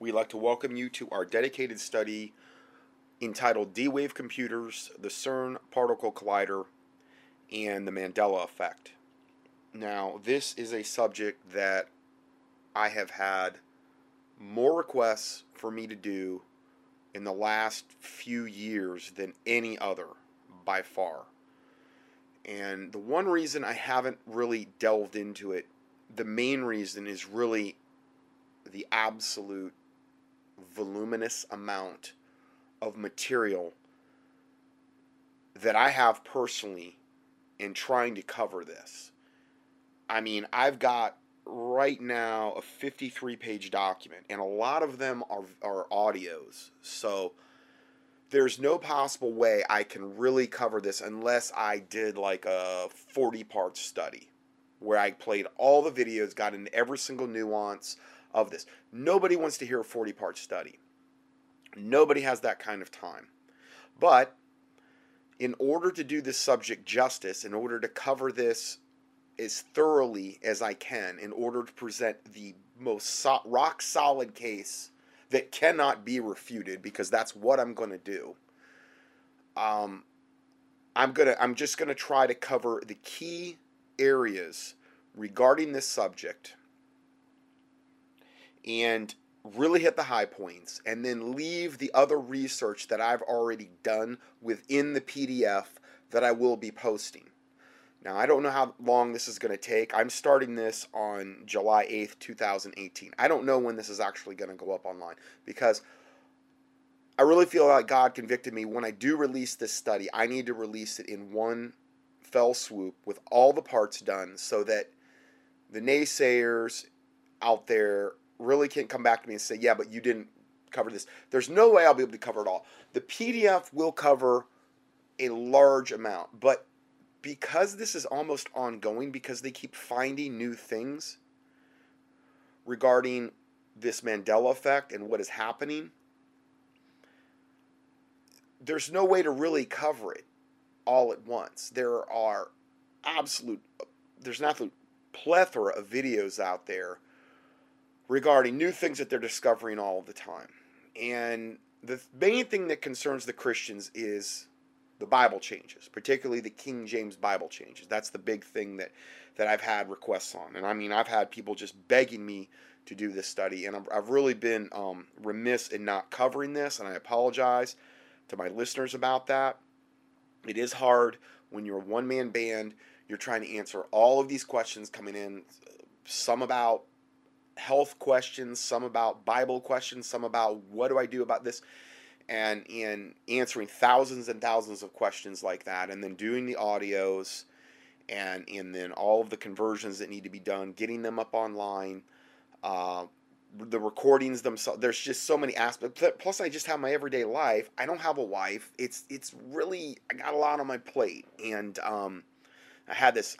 We'd like to welcome you to our dedicated study entitled D Wave Computers, the CERN Particle Collider, and the Mandela Effect. Now, this is a subject that I have had more requests for me to do in the last few years than any other by far. And the one reason I haven't really delved into it, the main reason is really the absolute voluminous amount of material that I have personally in trying to cover this. I mean, I've got right now a 53 page document, and a lot of them are, are audios. So there's no possible way I can really cover this unless I did like a 40 part study where I played all the videos, got into every single nuance of this. Nobody wants to hear a 40 part study. Nobody has that kind of time. But in order to do this subject justice, in order to cover this as thoroughly as I can, in order to present the most so- rock solid case that cannot be refuted, because that's what I'm going to do. Um, I'm gonna. I'm just gonna try to cover the key areas regarding this subject, and really hit the high points and then leave the other research that I've already done within the PDF that I will be posting. Now, I don't know how long this is going to take. I'm starting this on July 8th, 2018. I don't know when this is actually going to go up online because I really feel like God convicted me when I do release this study, I need to release it in one fell swoop with all the parts done so that the naysayers out there really can't come back to me and say, yeah, but you didn't cover this. There's no way I'll be able to cover it all. The PDF will cover a large amount, but because this is almost ongoing, because they keep finding new things regarding this Mandela effect and what is happening, there's no way to really cover it all at once. There are absolute, there's an absolute plethora of videos out there regarding new things that they're discovering all the time. And the main thing that concerns the Christians is the Bible changes, particularly the King James Bible changes. That's the big thing that, that I've had requests on. And I mean, I've had people just begging me to do this study, and i have really been um, remiss in not covering this, and I apologize to my listeners about that. It is hard when you're a one man band, you're trying to answer all of these questions coming in, some about health questions, some about Bible questions, some about what do I do about this, and in answering thousands and thousands of questions like that, and then doing the audios, and and then all of the conversions that need to be done, getting them up online, uh, the recordings themselves. There's just so many aspects. Plus, I just have my everyday life. I don't have a wife. It's it's really I got a lot on my plate, and um, I had this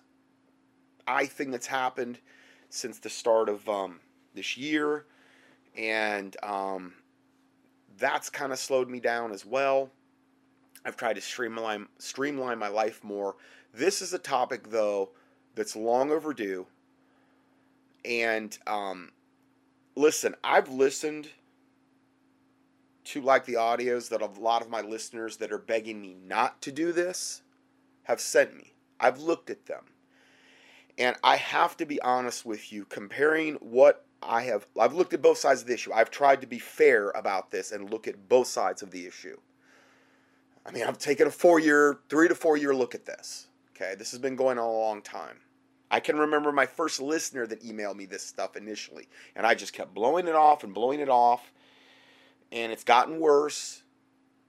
eye thing that's happened since the start of um, this year, and um, that's kind of slowed me down as well. I've tried to streamline streamline my life more. This is a topic though that's long overdue, and um, listen, I've listened to like the audios that a lot of my listeners that are begging me not to do this have sent me. I've looked at them. And I have to be honest with you, comparing what I have I've looked at both sides of the issue. I've tried to be fair about this and look at both sides of the issue. I mean, I've taken a 4-year, 3 to 4 year look at this. Okay? This has been going on a long time. I can remember my first listener that emailed me this stuff initially, and I just kept blowing it off and blowing it off. And it's gotten worse.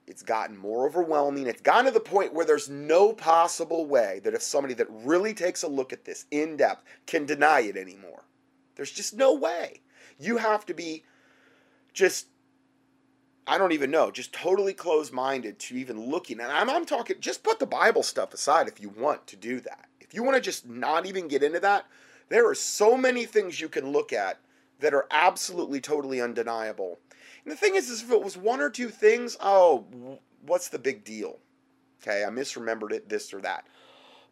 It's gotten more overwhelming. It's gotten to the point where there's no possible way that if somebody that really takes a look at this in depth can deny it anymore. There's just no way. You have to be just I don't even know, just totally closed minded to even looking. And I'm, I'm talking, just put the Bible stuff aside if you want to do that. If you want to just not even get into that, there are so many things you can look at that are absolutely totally undeniable. And the thing is, is if it was one or two things, oh, what's the big deal? Okay, I misremembered it, this or that.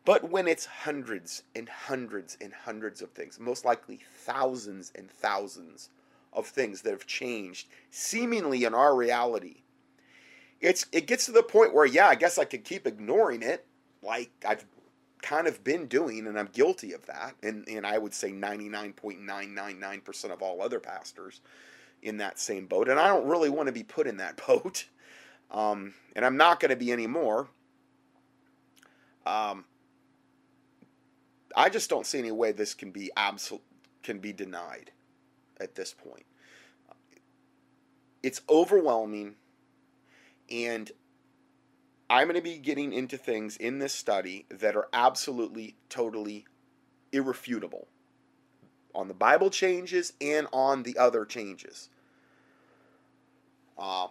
But when it's hundreds and hundreds and hundreds of things, most likely thousands and thousands of things that have changed seemingly in our reality. It's it gets to the point where yeah, I guess I could keep ignoring it like I've kind of been doing and I'm guilty of that and and I would say 99.999% of all other pastors in that same boat and I don't really want to be put in that boat. Um, and I'm not going to be anymore. Um, I just don't see any way this can be absolute can be denied at this point. It's overwhelming, and I'm going to be getting into things in this study that are absolutely, totally irrefutable on the Bible changes and on the other changes. Uh,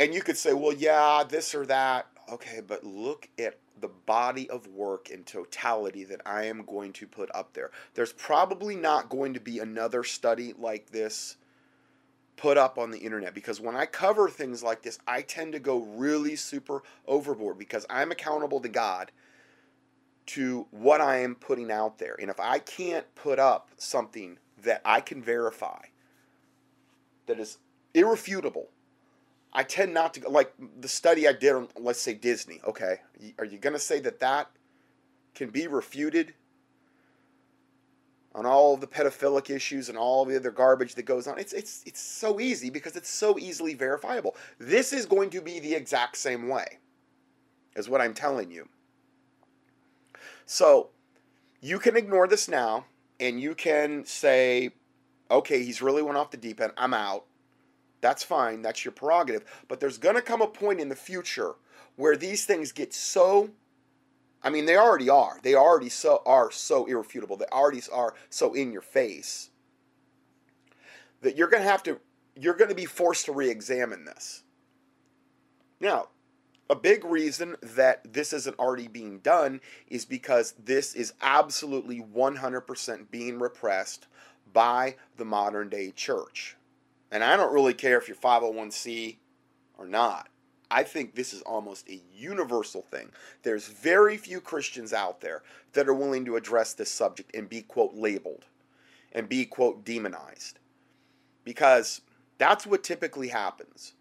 and you could say, well, yeah, this or that. Okay, but look at the body of work in totality that I am going to put up there. There's probably not going to be another study like this put up on the internet because when I cover things like this, I tend to go really super overboard because I'm accountable to God to what I am putting out there. And if I can't put up something that I can verify that is irrefutable, I tend not to like the study I did on let's say Disney. Okay, are you to say that that can be refuted on all of the pedophilic issues and all the other garbage that goes on? It's it's it's so easy because it's so easily verifiable. This is going to be the exact same way. Is what I'm telling you. So, you can ignore this now and you can say okay, he's really went off the deep end. I'm out that's fine. That's your prerogative. But there's going to come a point in the future where these things get so I mean, they already are. They already so are so irrefutable. They already are so in your face that you're going to have to you're going to be forced to re-examine this. Now, a big reason that this isn't already being done is because this is absolutely 100% being repressed by the modern day church. And I don't really care if you're 501c or not. I think this is almost a universal thing. There's very few Christians out there that are willing to address this subject and be, quote, labeled and be, quote, demonized. Because that's what typically happens.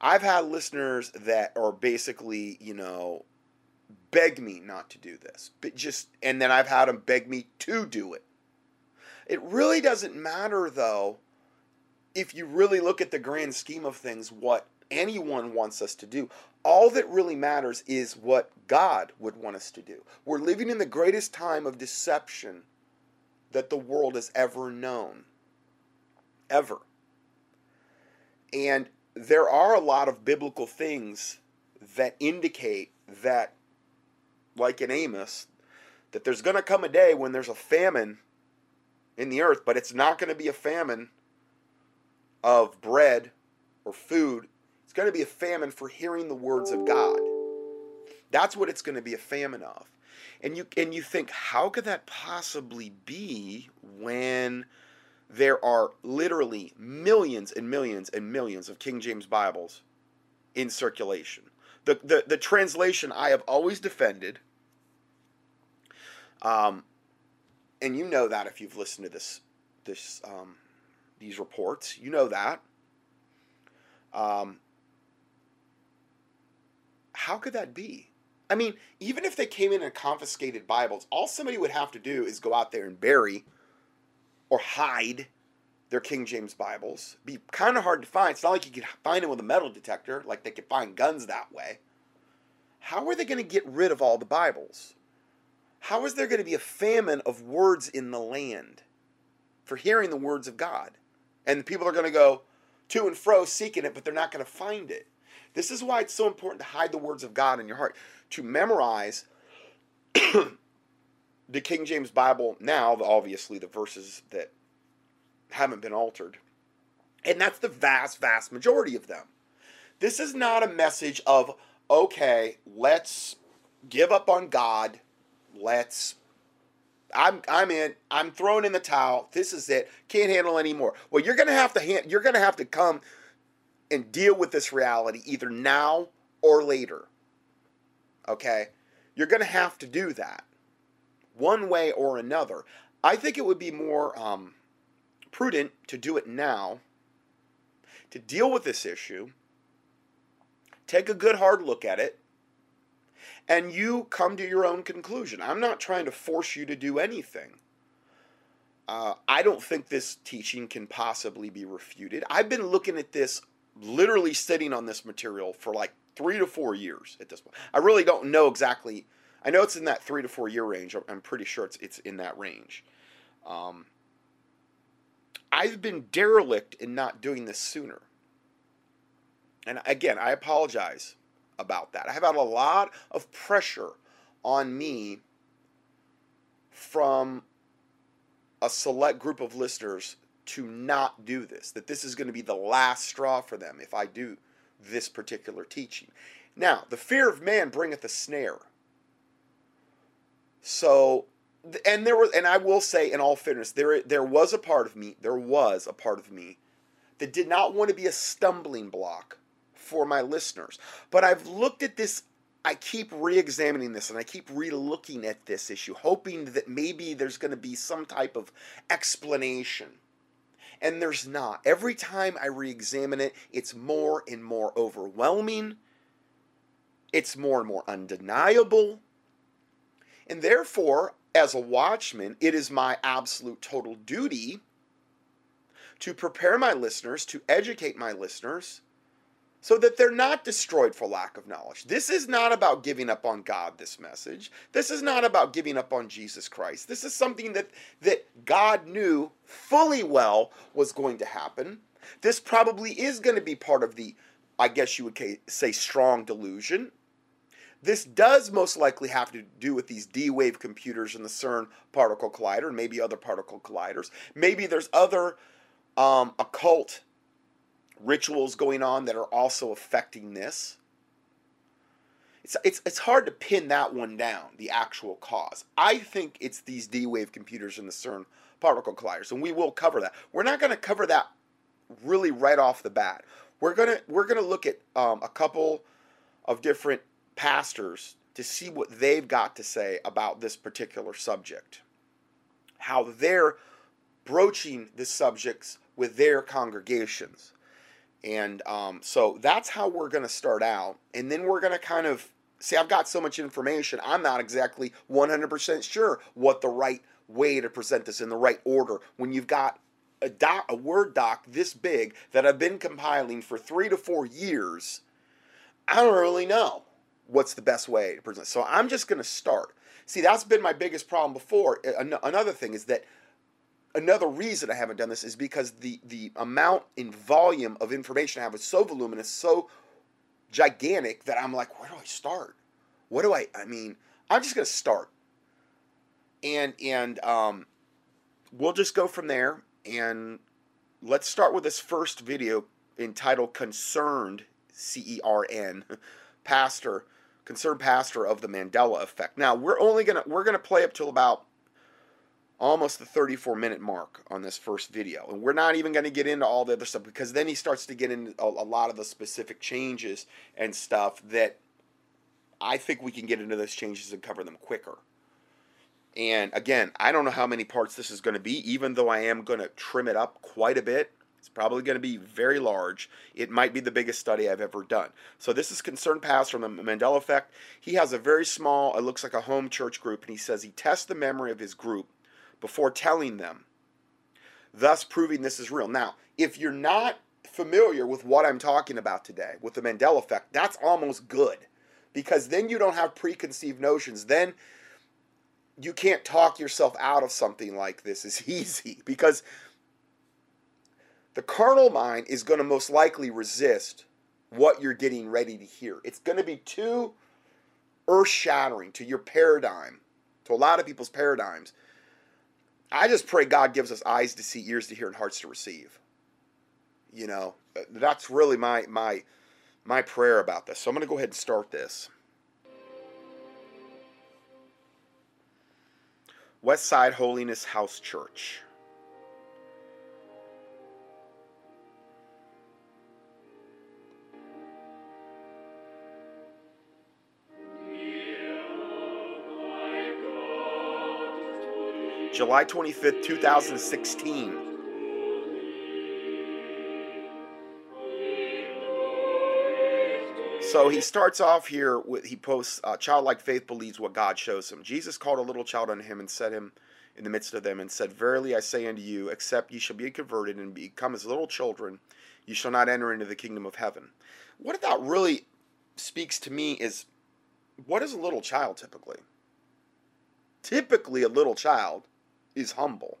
I've had listeners that are basically, you know, beg me not to do this, but just, and then I've had them beg me to do it. It really doesn't matter, though, if you really look at the grand scheme of things, what anyone wants us to do, all that really matters is what God would want us to do. We're living in the greatest time of deception that the world has ever known. Ever. And there are a lot of biblical things that indicate that, like in Amos, that there's going to come a day when there's a famine in the earth, but it's not going to be a famine of bread or food. It's going to be a famine for hearing the words of God. That's what it's going to be a famine of. And you and you think how could that possibly be when there are literally millions and millions and millions of King James Bibles in circulation. The the, the translation I have always defended um, and you know that if you've listened to this this um, these reports. You know that. Um, how could that be? I mean, even if they came in and confiscated Bibles, all somebody would have to do is go out there and bury or hide their King James Bibles. Be kind of hard to find. It's not like you could find them with a metal detector, like they could find guns that way. How are they going to get rid of all the Bibles? How is there going to be a famine of words in the land for hearing the words of God? And people are going to go to and fro seeking it, but they're not going to find it. This is why it's so important to hide the words of God in your heart, to memorize the King James Bible now, obviously the verses that haven't been altered. And that's the vast, vast majority of them. This is not a message of, okay, let's give up on God, let's I'm I'm in. I'm throwing in the towel. This is it. Can't handle anymore. Well, you're gonna have to hand, you're gonna have to come and deal with this reality either now or later. Okay, you're gonna have to do that one way or another. I think it would be more um, prudent to do it now, to deal with this issue, take a good hard look at it, and you come to your own conclusion. I'm not trying to force you to do anything. Uh, I don't think this teaching can possibly be refuted. I've been looking at this, literally sitting on this material for like three to four years at this point. I really don't know exactly. I know it's in that three to four year range. I'm pretty sure it's it's in that range. Um, I've been derelict in not doing this sooner. And again, I apologize about that. I have had a lot of pressure on me from a select group of listeners to not do this, that this is going to be the last straw for them if I do this particular teaching. Now, the fear of man bringeth a snare. So, and there was, and I will say, in all fairness, there there was a part of me, there was a part of me that did not want to be a stumbling block for my listeners. But I've looked at this I keep re examining this and I keep re looking at this issue, hoping that maybe there's going to be some type of explanation. And there's not. Every time I re examine it, it's more and more overwhelming, it's more and more undeniable. And therefore, as a watchman, it is my absolute total duty to prepare my listeners, to educate my listeners so that they're not destroyed for lack of knowledge. This is not about giving up on God, this message. This is not about giving up on Jesus Christ. This is something that, that God knew fully well was going to happen. This probably is going to be part of the, I guess you would say, strong delusion. This does most likely have to do with these D wave computers and the CERN particle collider and maybe other particle colliders. Maybe there's other um, occult rituals going on that are also affecting this. It's, it's, it's hard to pin that one down, the actual cause. I think it's these D wave computers in the CERN particle colliders, and we will cover that. We're not going to cover that really right off the bat. We're gonna we're gonna look at um, a couple of different pastors to see what they've got to say about this particular subject, how they're broaching the subjects with their congregations. And um, so that's how we're going to start out. And then we're going to kind of see, I've got so much information, I'm not exactly 100% sure what the right way to present this in the right order when you've got a, doc, a Word doc this big that I've been compiling for three to four years. I don't really know what's the best way to present. So I'm just going to start. See, that's been my biggest problem before. Another thing is that another reason I haven't done this is because the the amount in volume of information I have is so voluminous, so gigantic that I'm like, where do I start? What do I? I mean, I'm just gonna start, and and um, we'll just go from there. And let's start with this first video entitled "Concerned," C E R N, pastor, concerned pastor of the Mandela effect. Now we're only gonna we're gonna play up till about almost the 34 minute mark on this first video. And we're not even going to get into all the other stuff because then he starts to get into a, a, lot of the specific changes and stuff that I think we can get into those changes and cover them quicker. And again, I don't know how many parts this is going to be, even though I am going to trim it up quite a bit. It's probably going to be very large. It might be the biggest study I've ever done. So this is Concerned Pastor from the Mandela Effect. He has a very small, it looks like a home church group, and he says he tests the memory of his group before telling them, thus proving this is real. Now, if you're not familiar with what I'm talking about today, with the Mandela effect, that's almost good because then you don't have preconceived notions. Then you can't talk yourself out of something like this as easy because the carnal mind is going to most likely resist what you're getting ready to hear. It's going to be too earth shattering to your paradigm, to a lot of people's paradigms, I just pray God gives us eyes to see, ears to hear, and hearts to receive. You know, that's really my my my prayer about this. So I'm going to go ahead and start this. West Side Holiness House Church. July 25th, 2016. So he starts off here with he posts uh, childlike faith believes what God shows him. Jesus called a little child unto him and set him in the midst of them and said, Verily I say unto you, except ye shall be converted and become as little children, ye shall not enter into the kingdom of heaven. What that really speaks to me is what is a little child typically? Typically, a little child is humble.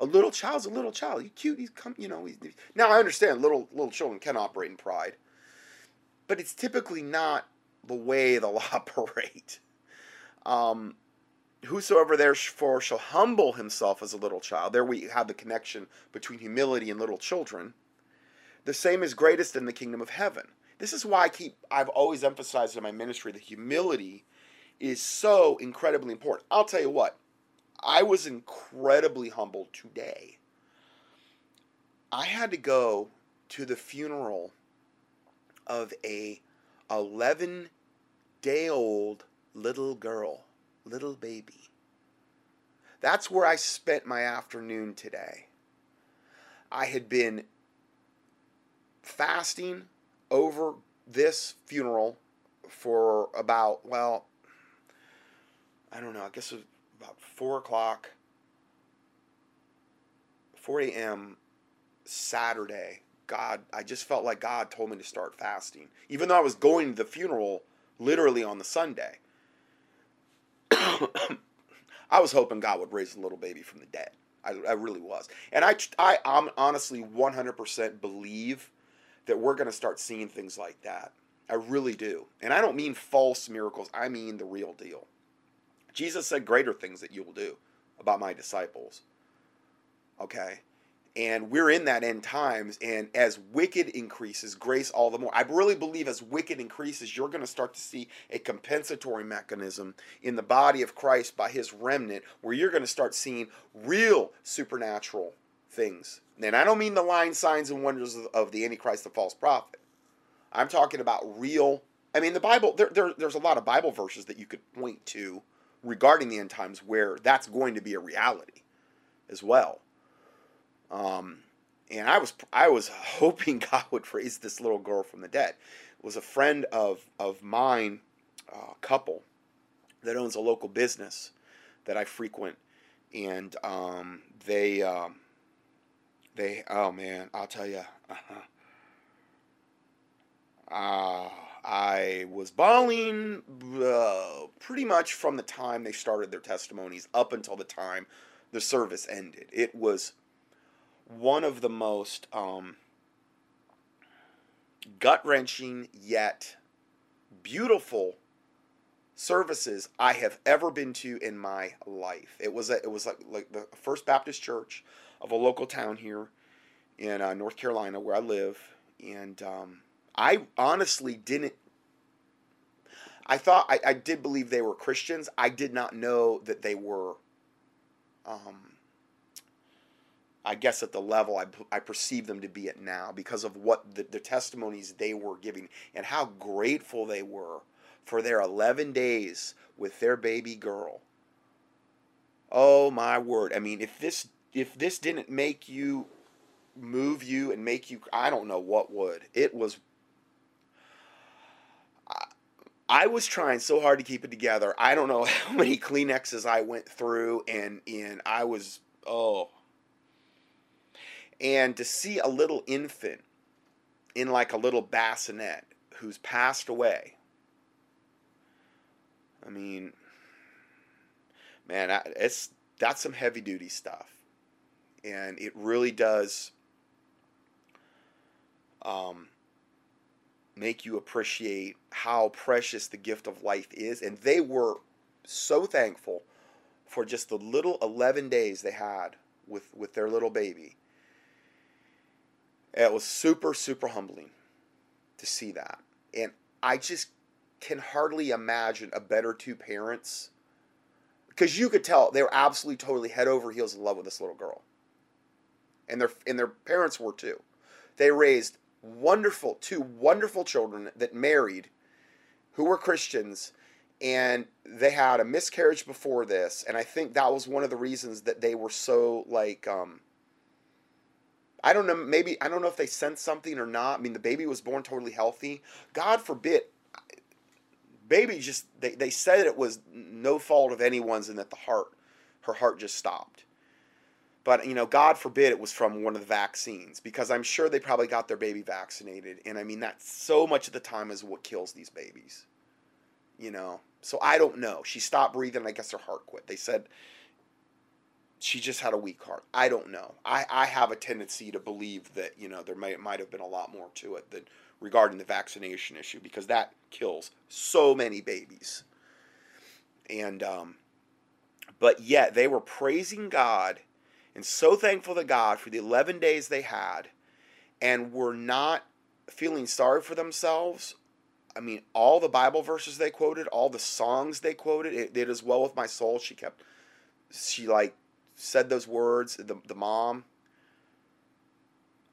A little child's a little child. He's cute. He's come. You know. He's, now I understand little little children can operate in pride, but it's typically not the way they'll operate. Um, whosoever therefore shall humble himself as a little child. There we have the connection between humility and little children. The same is greatest in the kingdom of heaven. This is why I keep I've always emphasized in my ministry that humility is so incredibly important. I'll tell you what, I was incredibly humbled today. I had to go to the funeral of a 11 day old little girl, little baby. That's where I spent my afternoon today. I had been fasting over this funeral for about, well, I don't know, I guess it was about 4 o'clock, 4 a.m. Saturday. God, I just felt like God told me to start fasting, even though I was going to the funeral literally on the Sunday. I was hoping God would raise a little baby from the dead. I, I really was. And I, I I'm honestly 100% believe that we're going to start seeing things like that. I really do. And I don't mean false miracles, I mean the real deal. Jesus said greater things that you will do about my disciples. Okay? And we're in that end times, and as wicked increases, grace all the more. I really believe as wicked increases, you're going to start to see a compensatory mechanism in the body of Christ by his remnant, where you're going to start seeing real supernatural things. And I don't mean the lying signs and wonders of, of the Antichrist, the false prophet. I'm talking about real. I mean, the Bible, there, there, there's a lot of Bible verses that you could point to regarding the end times where that's going to be a reality as well. Um, and I was I was hoping God would raise this little girl from the dead. It was a friend of of mine, uh, couple, that owns a local business that I frequent, and um, they um, they oh man, I'll tell you, uh-huh. uh, I was bawling uh, pretty much from the time they started their testimonies up until the time the service ended. It was one of the most um, gut wrenching yet beautiful services I have ever been to in my life. It was a, it was like, like the First Baptist Church of a local town here in uh, North Carolina where I live, and um, I honestly didn't. I thought I, I did believe they were Christians. I did not know that they were. Um, I guess at the level I, I perceive them to be at now because of what the, the testimonies they were giving and how grateful they were for their 11 days with their baby girl. Oh my word. I mean, if this if this didn't make you move you and make you I don't know what would. It was I was trying so hard to keep it together. I don't know how many Kleenexes I went through and and I was oh and to see a little infant in like a little bassinet who's passed away. I mean, man, it's that's some heavy duty stuff, and it really does um, make you appreciate how precious the gift of life is. And they were so thankful for just the little 11 days they had with, with their little baby. It was super, super humbling to see that. And I just can hardly imagine a better two parents because you could tell they were absolutely totally head over heels in love with this little girl and their and their parents were too they raised wonderful two wonderful children that married who were christians and they had a miscarriage before this and i think that was one of the reasons that they were so like um I don't know. Maybe I don't know if they sensed something or not. I mean, the baby was born totally healthy. God forbid, baby just they, they said it was no fault of anyone's and that the heart, her heart just stopped. But you know, God forbid it was from one of the vaccines because I'm sure they probably got their baby vaccinated, and I mean that so much of the time is what kills these babies. You know, so I don't know. She stopped breathing. I guess her heart quit. They said she just had a weak heart. I don't know. I, I have a tendency to believe that, you know, there might, might have been a lot more to it than regarding the vaccination issue because that kills so many babies. And, um, but yet they were praising God and so thankful to God for the 11 days they had and were not feeling sorry for themselves. I mean, all the Bible verses they quoted, all the songs they quoted, it did as well with my soul. She kept, she like said those words, the, the mom,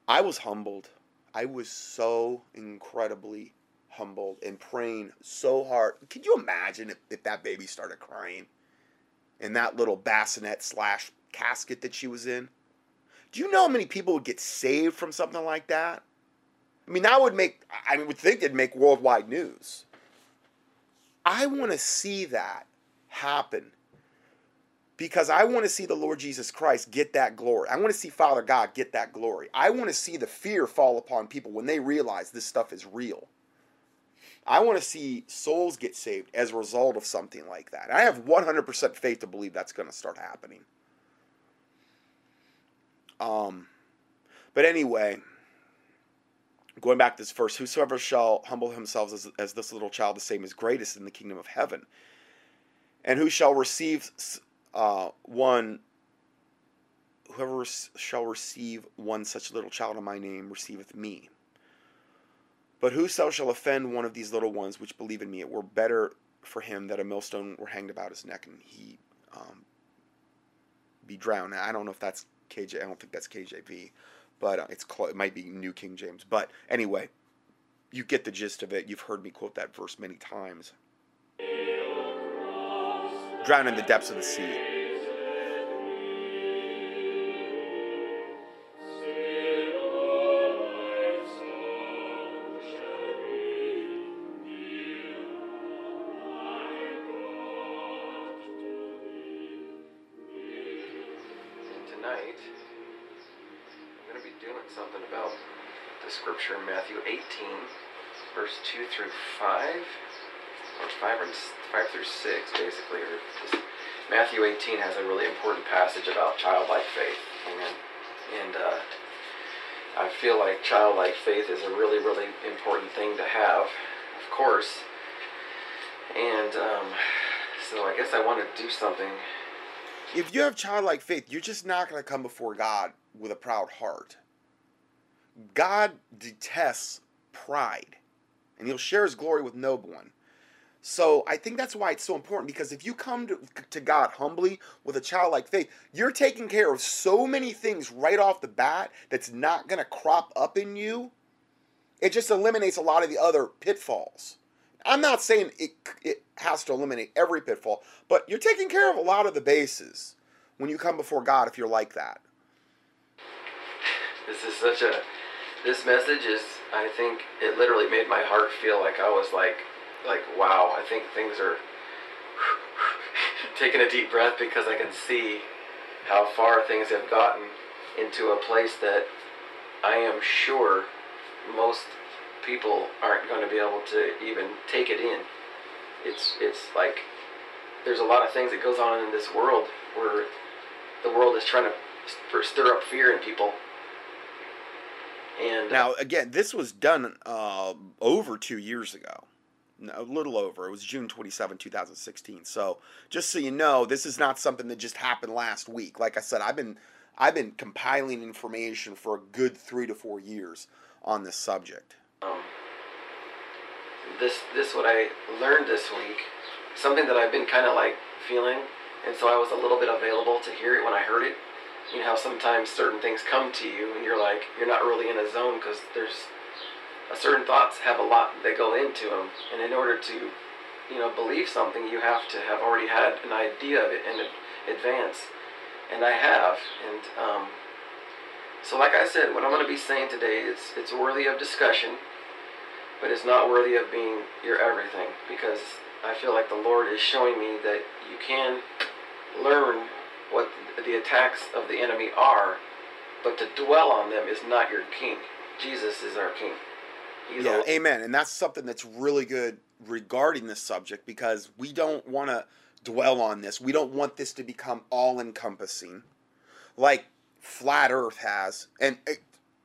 I was humbled. I was so incredibly humbled and praying so hard. Can you imagine if, if that baby started crying in that little bassinet slash casket that she was in? Do you know how many people would get saved from something like that? I mean, that would make, I would think it'd make worldwide news. I want to see that happen because I want to see the Lord Jesus Christ get that glory. I want to see Father God get that glory. I want to see the fear fall upon people when they realize this stuff is real. I want to see souls get saved as a result of something like that. I have 100% faith to believe that's going to start happening. Um, but anyway, going back to this verse, whosoever shall humble himself as, as this little child, the same is greatest in the kingdom of heaven. And who shall receive uh, one whoever shall receive one such little child in my name receiveth me. But whoso shall offend one of these little ones which believe in me, it were better for him that a millstone were hanged about his neck and he um, be drowned. I don't know if that's KJ. I don't think that's KJV, but uh, it's cl- it might be New King James. But anyway, you get the gist of it. You've heard me quote that verse many times drown in the depths of the sea. Matthew 18 has a really important passage about childlike faith. Amen. And uh, I feel like childlike faith is a really, really important thing to have, of course. And um, so I guess I want to do something. If you have childlike faith, you're just not going to come before God with a proud heart. God detests pride, and he'll share his glory with no one. So I think that's why it's so important because if you come to, to God humbly with a childlike faith, you're taking care of so many things right off the bat that's not going to crop up in you. It just eliminates a lot of the other pitfalls. I'm not saying it, it has to eliminate every pitfall, but you're taking care of a lot of the bases when you come before God if you're like that. This is such a. This message is, I think, it literally made my heart feel like I was like like, wow, I think things are taking a deep breath because I can see how far things have gotten into a place that I am sure most people aren't going to be able to even take it in. It's it's like there's a lot of things that goes on in this world where the world is trying to stir up fear in people. And now again, this was done uh, over two years ago a little over. It was June 27, 2016. So just so you know, this is not something that just happened last week. Like I said, I've been I've been compiling information for a good three to four years on this subject. Um, this this what I learned this week, something that I've been kind of like feeling, and so I was a little bit available to hear it when I heard it. You know how sometimes certain things come to you and you're like you're not really in a zone because there's certain thoughts have a lot that go into them, and in order to, you know, believe something, you have to have already had an idea of it in advance, and I have, and um, So, like I said, what I'm going to be saying today is it's worthy of discussion, but it's not worthy of being your everything because I feel like the Lord is showing me that you can learn what the attacks of the enemy are, but to dwell on them is not your king. Jesus is our king. He's yeah, amen. And that's something that's really good regarding this subject because we don't want to dwell on this. We don't want this to become all encompassing like flat earth has. And it,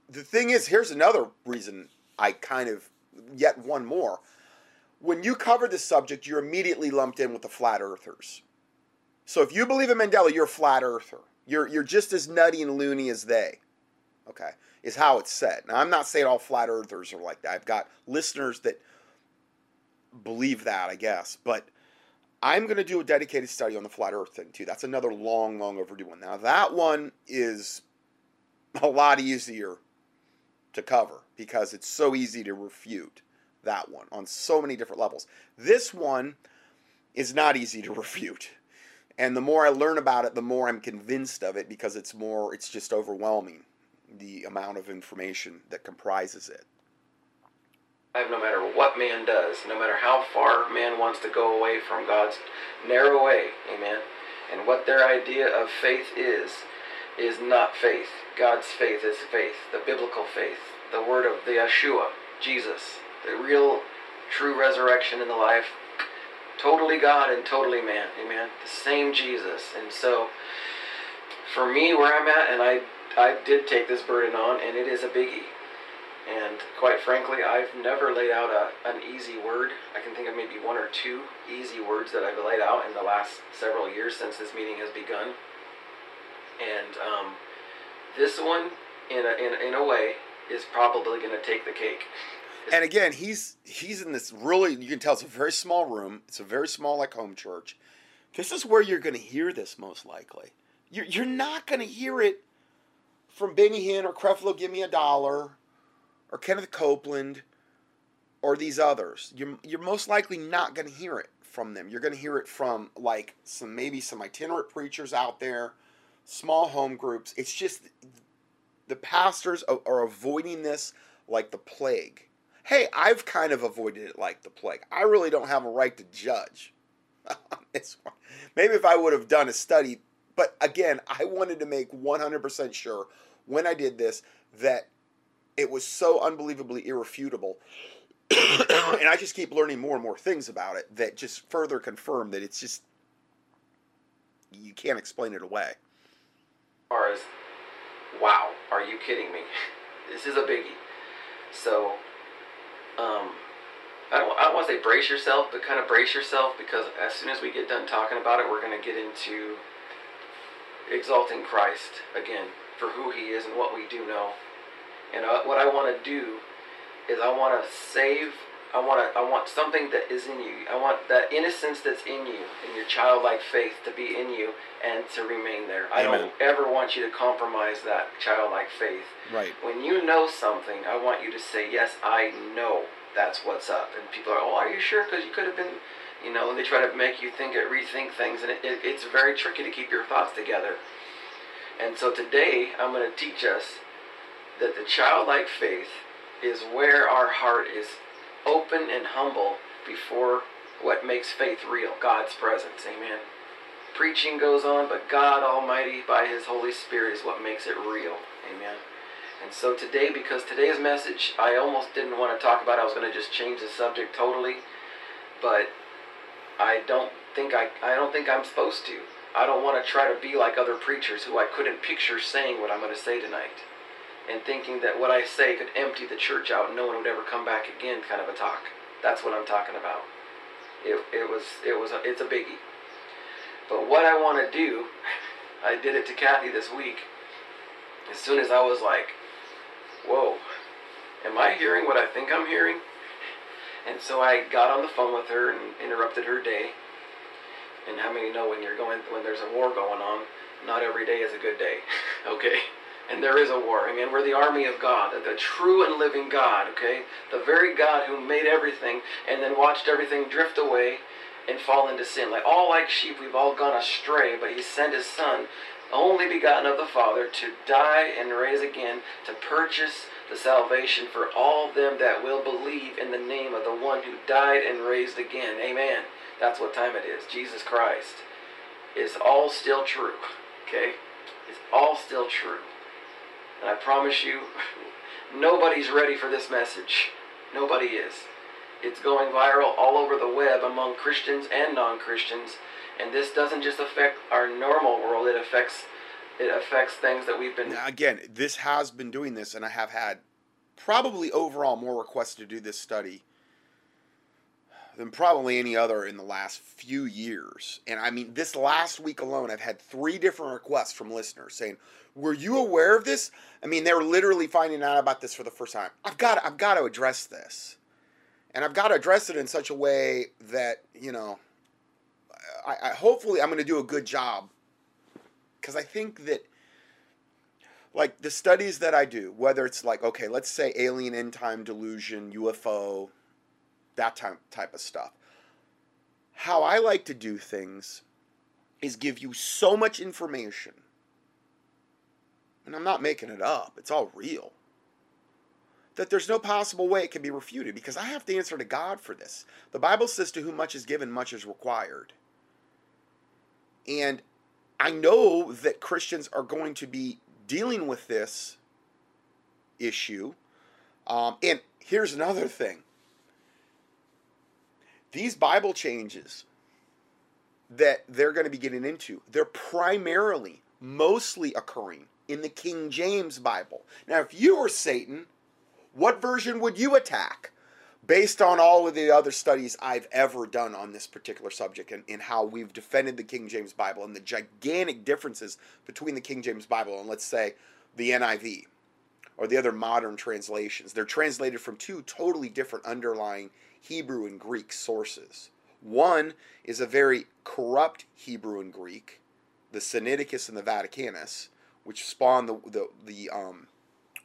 the thing is, here's another reason I kind of, yet one more. When you cover this subject, you're immediately lumped in with the flat earthers. So if you believe in Mandela, you're a flat earther. You're, you're just as nutty and loony as they. Okay, is how it's said. Now, I'm not saying all flat earthers are like that. I've got listeners that believe that, I guess. But I'm going to do a dedicated study on the flat earth thing, too. That's another long, long overdue one. Now, that one is a lot easier to cover because it's so easy to refute that one on so many different levels. This one is not easy to refute. And the more I learn about it, the more I'm convinced of it because it's more, it's just overwhelming the amount of information that comprises it. No matter what man does, no matter how far man wants to go away from God's narrow way, amen. And what their idea of faith is, is not faith. God's faith is faith, the biblical faith, the word of the Yeshua, Jesus, the real, true resurrection in the life, totally God and totally man, amen. The same Jesus. And so, for me, where I'm at, and I, I did take this burden on, and it is a biggie. And quite frankly, I've never laid out a, an easy word. I can think of maybe one or two easy words that I've laid out in the last several years since this meeting has begun. And um, this one, in a, in, in a way, is probably going to take the cake. And again, he's he's in this really you can tell it's a very small room. It's a very small like home church. This is where you're going to hear this most likely. You're you're not going to hear it from Benny Hinn or Creflo Give Me a Dollar or Kenneth Copeland or these others. You're you're most likely not going to hear it from them. You're going to hear it from like some maybe some itinerant preachers out there, small home groups. It's just the pastors are avoiding this like the plague hey, I've kind of avoided it like the plague. I really don't have a right to judge on this one. Maybe if I would have done a study, but again, I wanted to make 100% sure when I did this that it was so unbelievably irrefutable. and I just keep learning more and more things about it that just further confirm that it's just you can't explain it away. As wow, are you kidding me? This is a biggie. So um, I don't, I don't want to say brace yourself, but kind of brace yourself because as soon as we get done talking about it, we're going to get into exalting Christ again for who He is and what we do know. And uh, what I want to do is I want to save. I want to. I want something that is in you. I want that innocence that's in you, and your childlike faith, to be in you and to remain there. Amen. I don't ever want you to compromise that childlike faith. Right. When you know something, I want you to say, "Yes, I know that's what's up." And people are, "Oh, are you sure?" Because you could have been, you know. And they try to make you think, it, rethink things, and it, it, it's very tricky to keep your thoughts together. And so today, I'm going to teach us that the childlike faith is where our heart is open and humble before what makes faith real God's presence. Amen. Preaching goes on, but God Almighty, by His Holy Spirit, is what makes it real. Amen. And so today, because today's message, I almost didn't want to talk about. I was going to just change the subject totally, but I don't think I, I don't think I'm supposed to. I don't want to try to be like other preachers who I couldn't picture saying what I'm going to say tonight, and thinking that what I say could empty the church out and no one would ever come back again. Kind of a talk. That's what I'm talking about. It, it was it was a, it's a biggie. But what I want to do, I did it to Kathy this week. As soon as I was like, whoa, am I hearing what I think I'm hearing? And so I got on the phone with her and interrupted her day. And how many know when you're going when there's a war going on, not every day is a good day. okay? And there is a war. I mean, we're the army of God, the true and living God, okay? The very God who made everything and then watched everything drift away and fall into sin. Like all like sheep, we've all gone astray, but he sent his son only begotten of the Father, to die and raise again, to purchase the salvation for all them that will believe in the name of the one who died and raised again. Amen. That's what time it is. Jesus Christ. is all still true. Okay? It's all still true. And I promise you, nobody's ready for this message. Nobody is. It's going viral all over the web among Christians and non-Christians, and this doesn't just affect our normal world. It affects it affects things that we've been. Now, again, this has been doing this, and I have had probably overall more requests to do this study than probably any other in the last few years. And I mean, this last week alone, I've had three different requests from listeners saying, "Were you aware of this?" I mean, they're literally finding out about this for the first time. I've got, I've got to address this, and I've got to address it in such a way that you know, I, I hopefully I'm going to do a good job because I think that like the studies that I do, whether it's like okay, let's say alien end time delusion, UFO, that type of stuff. How I like to do things is give you so much information. And I'm not making it up. It's all real. That there's no possible way it can be refuted because I have to answer to God for this. The Bible says to whom much is given, much is required. And I know that Christians are going to be dealing with this issue. Um, and here's another thing these Bible changes that they're going to be getting into, they're primarily, mostly occurring in the King James Bible. Now, if you were Satan, what version would you attack? Based on all of the other studies I've ever done on this particular subject and, and how we've defended the King James Bible and the gigantic differences between the King James Bible and, let's say, the NIV or the other modern translations. They're translated from two totally different underlying Hebrew and Greek sources. One is a very corrupt Hebrew and Greek, the Sinaiticus and the Vaticanus, which spawned the the, the um,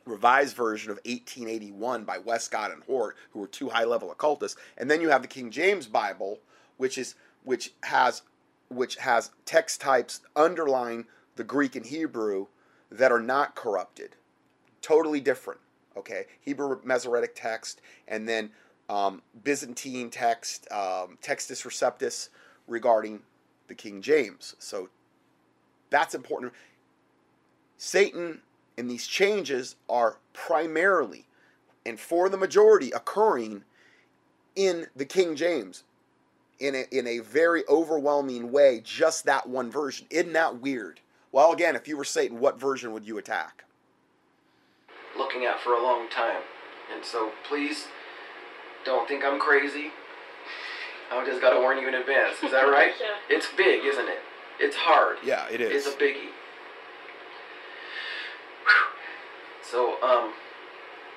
revised version of 1881 by Westcott and Hort, who were two high level occultists, and then you have the King James Bible, which is which has which has text types underlying the Greek and Hebrew that are not corrupted, totally different. Okay, Hebrew Masoretic text, and then um, Byzantine text, um, Textus Receptus regarding the King James. So that's important. Satan and these changes are primarily and for the majority occurring in the King James in a, in a very overwhelming way, just that one version. Isn't that weird? Well, again, if you were Satan, what version would you attack? Looking at for a long time. And so please don't think I'm crazy. I just got to warn you in advance. Is that right? Yeah. It's big, isn't it? It's hard. Yeah, it is. It's a biggie. So, um,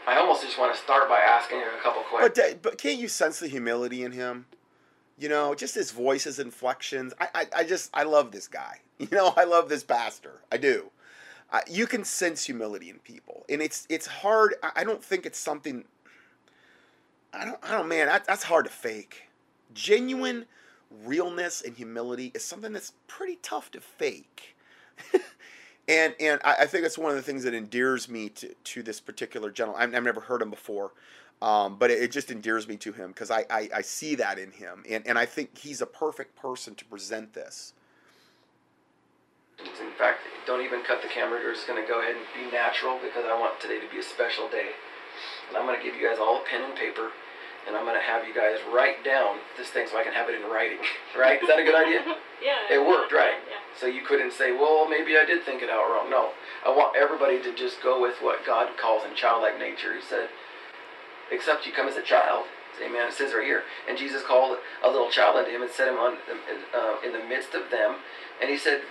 I almost just want to start by asking a couple But, questions. da- but can't you sense the humility in him? You know, just his voice, his inflections. I, I, I just, I love this guy. You know, I love this pastor. I do. Uh, you can sense humility in people, and it's it's hard. I, I don't think it's something. I don't, I don't, man. That, that's hard to fake. Genuine realness and humility is something that's pretty tough to fake. and and I, I think it's one of the things that endears me to, to this particular gentleman. I've, I've never heard him before, um, but it, it just endears me to him because I, I, I see that in him, and, and I think he's a perfect person to present this. In fact, don't even cut the camera. We're just going to go ahead and be natural because I want today to be a special day. And I'm going to give you guys all a pen and paper, and I'm going to have you guys write down this thing so I can have it in writing. Right? Is that a good idea? yeah. It worked, right? Yeah. So you couldn't say, well, maybe I did think it out wrong. No. I want everybody to just go with what God calls in childlike nature. He said, except you come as a child. Amen. It says right here. And Jesus called a little child unto him and set him on, uh, in the midst of them. And he said,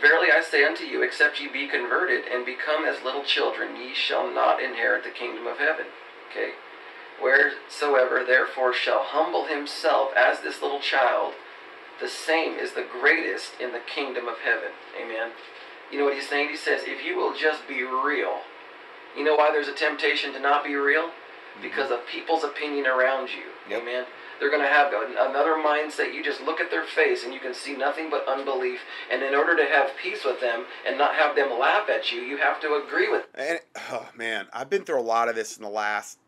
Verily I say unto you, except ye be converted and become as little children, ye shall not inherit the kingdom of heaven. Okay? Wheresoever therefore shall humble himself as this little child, the same is the greatest in the kingdom of heaven. Amen. You know what he's saying? He says, if you will just be real, you know why there's a temptation to not be real? Mm-hmm. Because of people's opinion around you. Yep. Amen. They're going to have another mindset. You just look at their face and you can see nothing but unbelief. And in order to have peace with them and not have them laugh at you, you have to agree with. them. And oh man, I've been through a lot of this in the last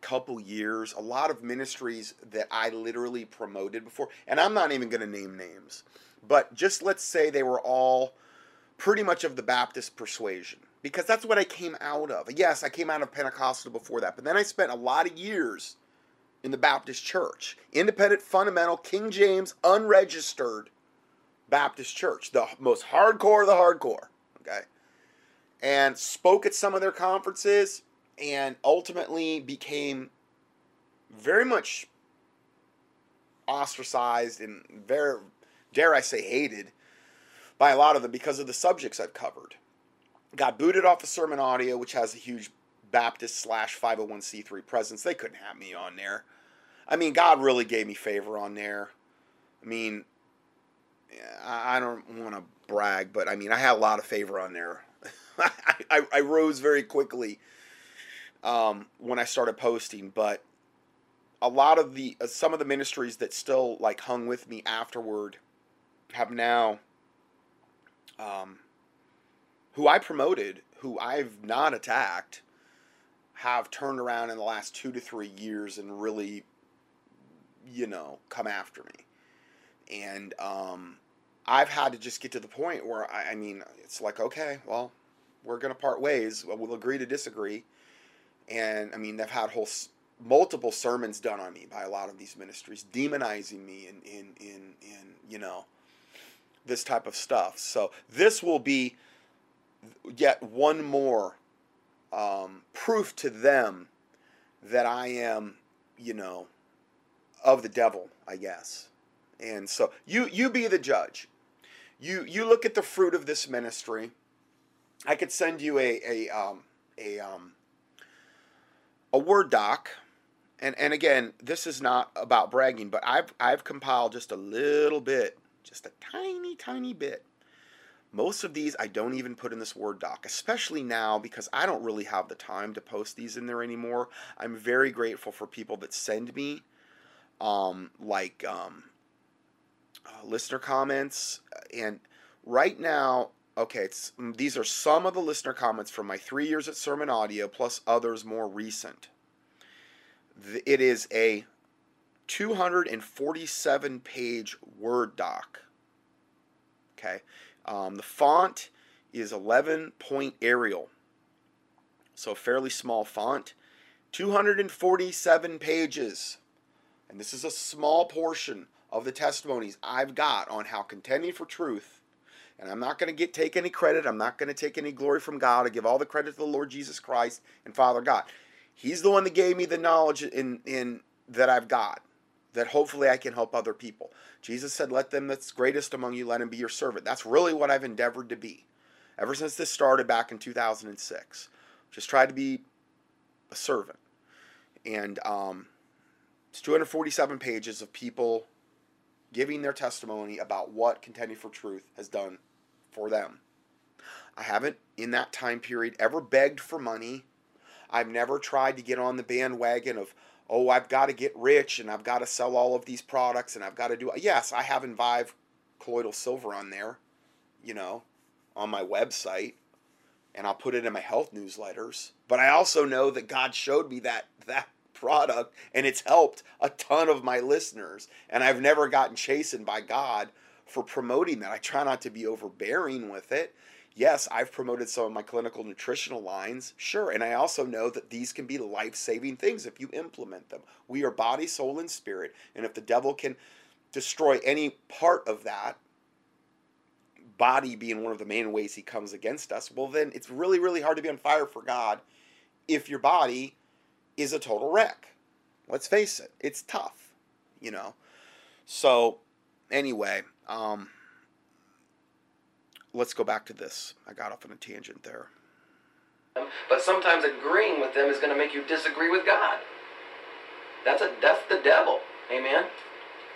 couple years. A lot of ministries that I literally promoted before, and I'm not even going to name names, but just let's say they were all pretty much of the Baptist persuasion because that's what I came out of. Yes, I came out of Pentecostal before that, but then I spent a lot of years in the Baptist church, independent, fundamental, King James, unregistered Baptist church, the most hardcore of the hardcore. Okay. And spoke at some of their conferences and ultimately became very much ostracized and very, dare I say, hated by a lot of them because of the subjects I've covered. Got booted off of Sermon Audio, which has a huge Baptist slash 501c3 presence. They couldn't have me on there. I mean, God really gave me favor on there. I mean, I don't want to brag, but I mean, I had a lot of favor on there. I, I, I, rose very quickly um, when I started posting, but a lot of the uh, some of the ministries that still like hung with me afterward have now um, who I promoted, who I've not attacked, have turned around in the last two to three years and really, you know, come after me. And um, I've had to just get to the point where I, I mean, it's like, okay, well, we're going to part ways. We'll agree to disagree. And I mean, they've had whole multiple sermons done on me by a lot of these ministries, demonizing me in in in in you know this type of stuff. So this will be yet one more um, proof to them that I am, you know, of the devil, I guess. And so you you be the judge. You you look at the fruit of this ministry. I could send you a a um, a um, a word doc. And and again, this is not about bragging, but I've I've compiled just a little bit, just a tiny tiny bit most of these I don't even put in this Word doc, especially now because I don't really have the time to post these in there anymore. I'm very grateful for people that send me, um, like um, uh, listener comments. And right now, okay, it's, mm, these are some of the listener comments from my three years at Sermon Audio, plus others more recent. It is a 247 page Word doc. Okay. Um, the font is 11 point Arial, so fairly small font. 247 pages. And this is a small portion of the testimonies I've got on how contending for truth. And I'm not going to get take any credit. I'm not going to take any glory from God. I give all the credit to the Lord Jesus Christ and Father God. He's the one that gave me the knowledge in in that I've got that hopefully I can help other people. Jesus said, Let them that's greatest among you, let him be your servant. That's really what I've endeavored to be ever since this started back in 2006. Just tried to be a servant. And um, it's 247 pages of people giving their testimony about what Contending for Truth has done for them. I haven't, in that time period, ever begged for money. I've never tried to get on the bandwagon of, oh, I've got to get rich and I've got to sell all of these products and I've got to do. Yes, I have Envive colloidal silver on there, you know, on my website, and I'll put it in my health newsletters. But I also know that God showed me that that product and it's helped a ton of my listeners, and I've never gotten chastened by God for promoting that. I try not to be overbearing with it yes, I've promoted some of my clinical nutritional lines, sure, and I also know that these can be life saving things if you implement them. We are body, soul, and spirit, and if the devil can destroy any part of that, body being one of the main ways he comes against us, well, then it's really, really hard to be on fire for God if your body is a total wreck. Let's face it, it's tough, you know. So, anyway, um, let's go back to this. I got off on a tangent there. But sometimes agreeing with them is going to make you disagree with God. That's a that's the devil. Amen.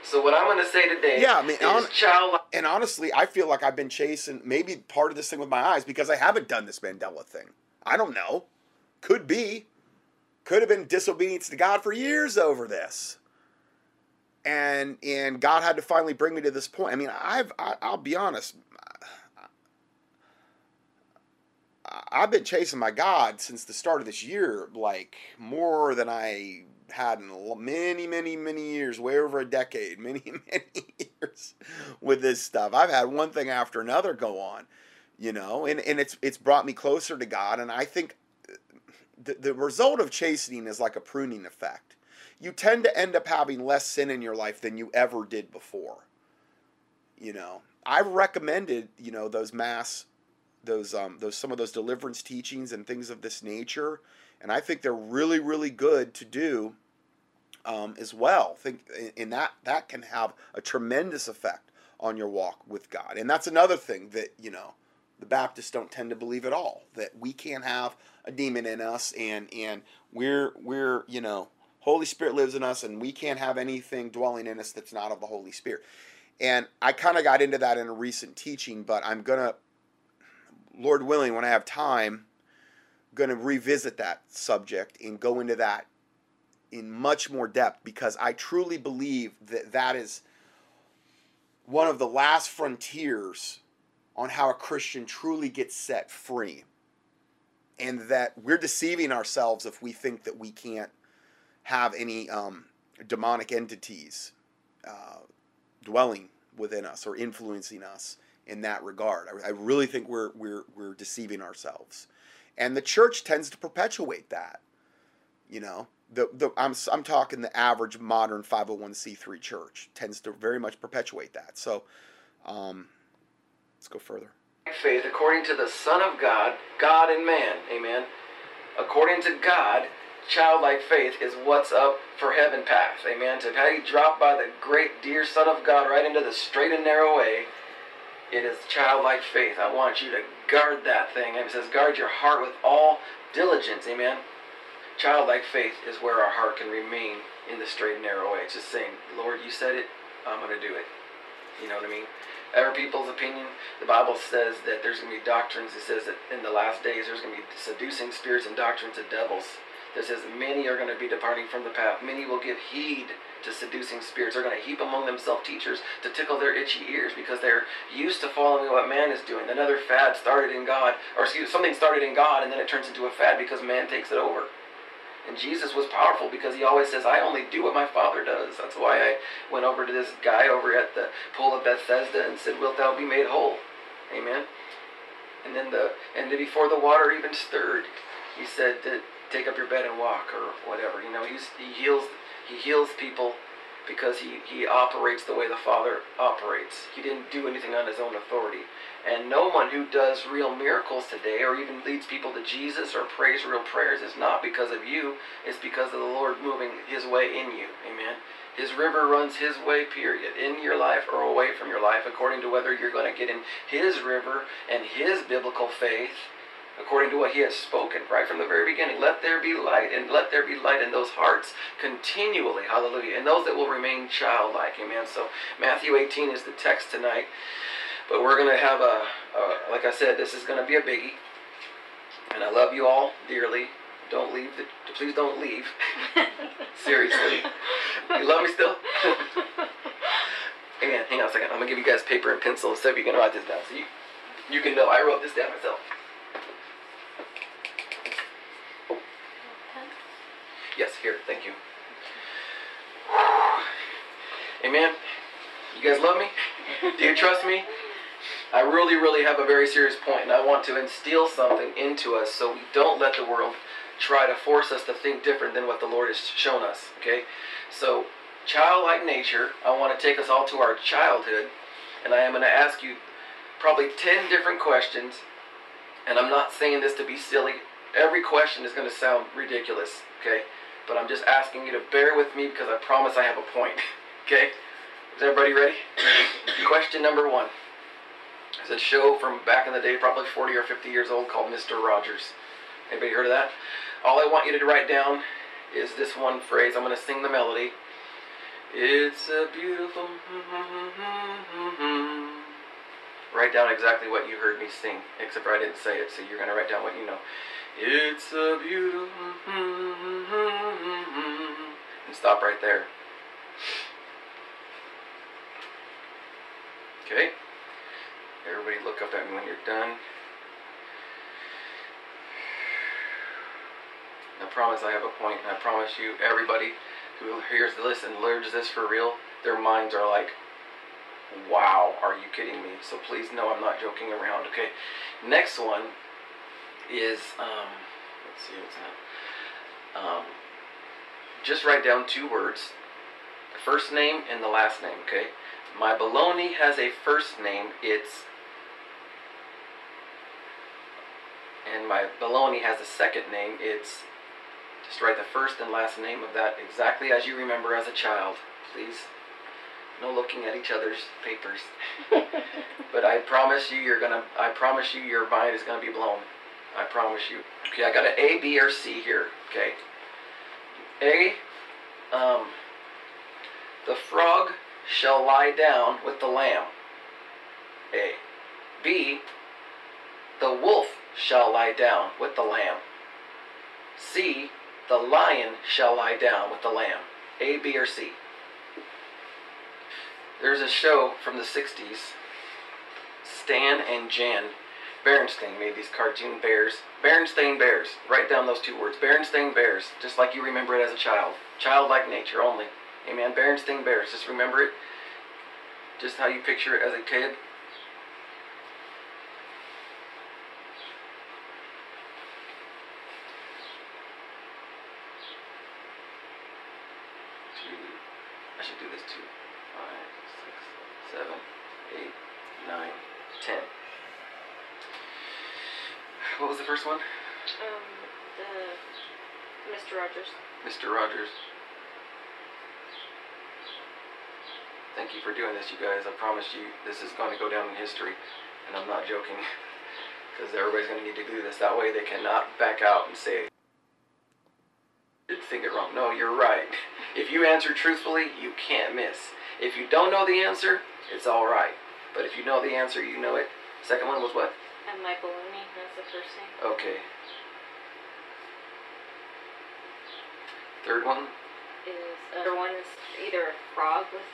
So what I'm going to say today yeah, I mean, on, child. And honestly, I feel like I've been chasing maybe part of this thing with my eyes because I haven't done this Mandela thing. I don't know. Could be. Could have been disobedience to God for years over this. and and God had to finally bring me to this point. I mean, I've I, I'll be honest. I've been chasing my God since the start of this year, like more than I had in many, many, many years, way over a decade, many, many years with this stuff. I've had one thing after another go on, you know, and, and it's it's brought me closer to God. And I think uh, the, the result of chastening is like a pruning effect. You tend to end up having less sin in your life than you ever did before. You know, I've recommended, you know, those mass those um, those some of those deliverance teachings and things of this nature, and I think they're really really good to do um, as well. think in that that can have a tremendous effect on your walk with God, and that's another thing that you know the Baptists don't tend to believe at all that we can't have a demon in us and and we're we're you know Holy Spirit lives in us and we can't have anything dwelling in us that's not of the Holy Spirit. And I kind of got into that in a recent teaching, but I'm gonna Lord willing, when I have time, going to revisit that subject and go into that in much more depth because I truly believe that that is one of the last frontiers on how a Christian truly gets set free. And that we're deceiving ourselves if we think that we can't have any um, demonic entities uh, dwelling within us or influencing us in that regard. I, I really think we're, we're, we're deceiving ourselves. And the church tends to perpetuate that. You know, the, the, I'm, I'm talking the average modern 501c3 church tends to very much perpetuate that. So um, let's go further. Faith according to the Son of God, God and man. Amen. According to God, childlike faith is what's up for heaven path. Amen. To have you dropped by the great dear Son of God right into the straight and narrow way it is childlike faith. I want you to guard that thing. And it says, guard your heart with all diligence. Amen. Childlike faith is where our heart can remain in the straight and narrow way. It's just saying, Lord, you said it, I'm going to do it. You know what I mean? Every people's opinion. The Bible says that there's going to be doctrines. It says that in the last days there's going to be seducing spirits and doctrines of devils. That says many are going to be departing from the path. Many will give heed to seducing spirits. They're going to heap among themselves teachers to tickle their itchy ears because they're used to following what man is doing. Another fad started in God, or excuse something started in God, and then it turns into a fad because man takes it over. And Jesus was powerful because he always says, I only do what my Father does. That's why I went over to this guy over at the pool of Bethesda and said, Wilt thou be made whole? Amen. And then the and then before the water even stirred, he said to take up your bed and walk or whatever. You know, he's, he heals he heals people because he, he operates the way the Father operates. He didn't do anything on his own authority. And no one who does real miracles today or even leads people to Jesus or prays real prayers is not because of you, it's because of the Lord moving his way in you. Amen. His river runs his way, period, in your life or away from your life, according to whether you're going to get in his river and his biblical faith according to what he has spoken right from the very beginning. Let there be light, and let there be light in those hearts continually. Hallelujah. And those that will remain childlike. Amen. So Matthew 18 is the text tonight. But we're going to have a, a, like I said, this is going to be a biggie. And I love you all dearly. Don't leave. The, please don't leave. Seriously. You love me still? Hang on, hang on a second. I'm going to give you guys paper and pencil so you can write this down. So you, you can know I wrote this down myself. Yes, here, thank you. Amen. You guys love me? Do you trust me? I really, really have a very serious point, and I want to instill something into us so we don't let the world try to force us to think different than what the Lord has shown us. Okay? So, childlike nature, I want to take us all to our childhood, and I am going to ask you probably 10 different questions, and I'm not saying this to be silly. Every question is going to sound ridiculous. Okay? But I'm just asking you to bear with me because I promise I have a point. okay? Is everybody ready? Question number one. It's a show from back in the day, probably 40 or 50 years old, called Mr. Rogers. Anybody heard of that? All I want you to write down is this one phrase. I'm going to sing the melody. It's a beautiful. write down exactly what you heard me sing, except for I didn't say it, so you're going to write down what you know. It's a beautiful. And stop right there. Okay. Everybody look up at me when you're done. I promise I have a point, and I promise you, everybody who hears this and learns this for real, their minds are like, wow, are you kidding me? So please know I'm not joking around, okay? Next one is, um, let's see what's that. Um, just write down two words the first name and the last name, okay? My baloney has a first name, it's. And my baloney has a second name, it's. Just write the first and last name of that exactly as you remember as a child, please. No looking at each other's papers. but I promise you, you're gonna. I promise you, your mind is gonna be blown. I promise you. Okay, I got an A, B, or C here. Okay. A. Um. The frog shall lie down with the lamb. A. B. The wolf shall lie down with the lamb. C. The lion shall lie down with the lamb. A, B, or C. There's a show from the 60s. Stan and Jan Berenstain made these cartoon bears. Berenstain Bears. Write down those two words. Berenstain Bears. Just like you remember it as a child. Childlike nature only. Amen. Berenstain Bears. Just remember it. Just how you picture it as a kid. Two. I should do this too. Five, six, seven, eight, nine, ten. What was the first one? Um, the Mr. Rogers. Mr. Rogers. Thank you for doing this, you guys. I promise you, this is going to go down in history, and I'm not joking, because everybody's going to need to do this. That way, they cannot back out and say, "Did think it wrong." No, you're right. If you answer truthfully, you can't miss. If you don't know the answer, it's all right. But if you know the answer, you know it. Second one was what? And my baloney. That's the first name. Okay. Third one. Is uh, one is either a frog with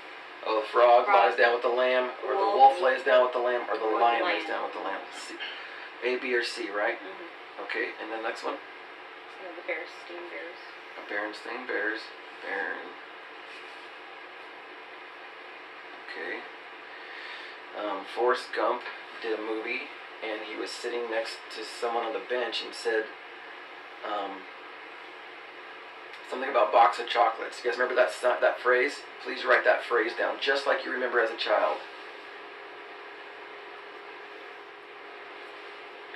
Oh, the frog, Frog. lies down with the lamb, or the wolf Wolf. lays down with the lamb, or the Or the lion lays down with the lamb. C. A, B, or C, right? mm-hmm. Okay, and then next one. know, the Berenstein Bears. Berenstain Bears. Beren. Okay. Um, Forrest Gump did a movie, and he was sitting next to someone on the bench and said um, something about box of chocolates. You guys remember that that phrase? Please write that phrase down, just like you remember as a child.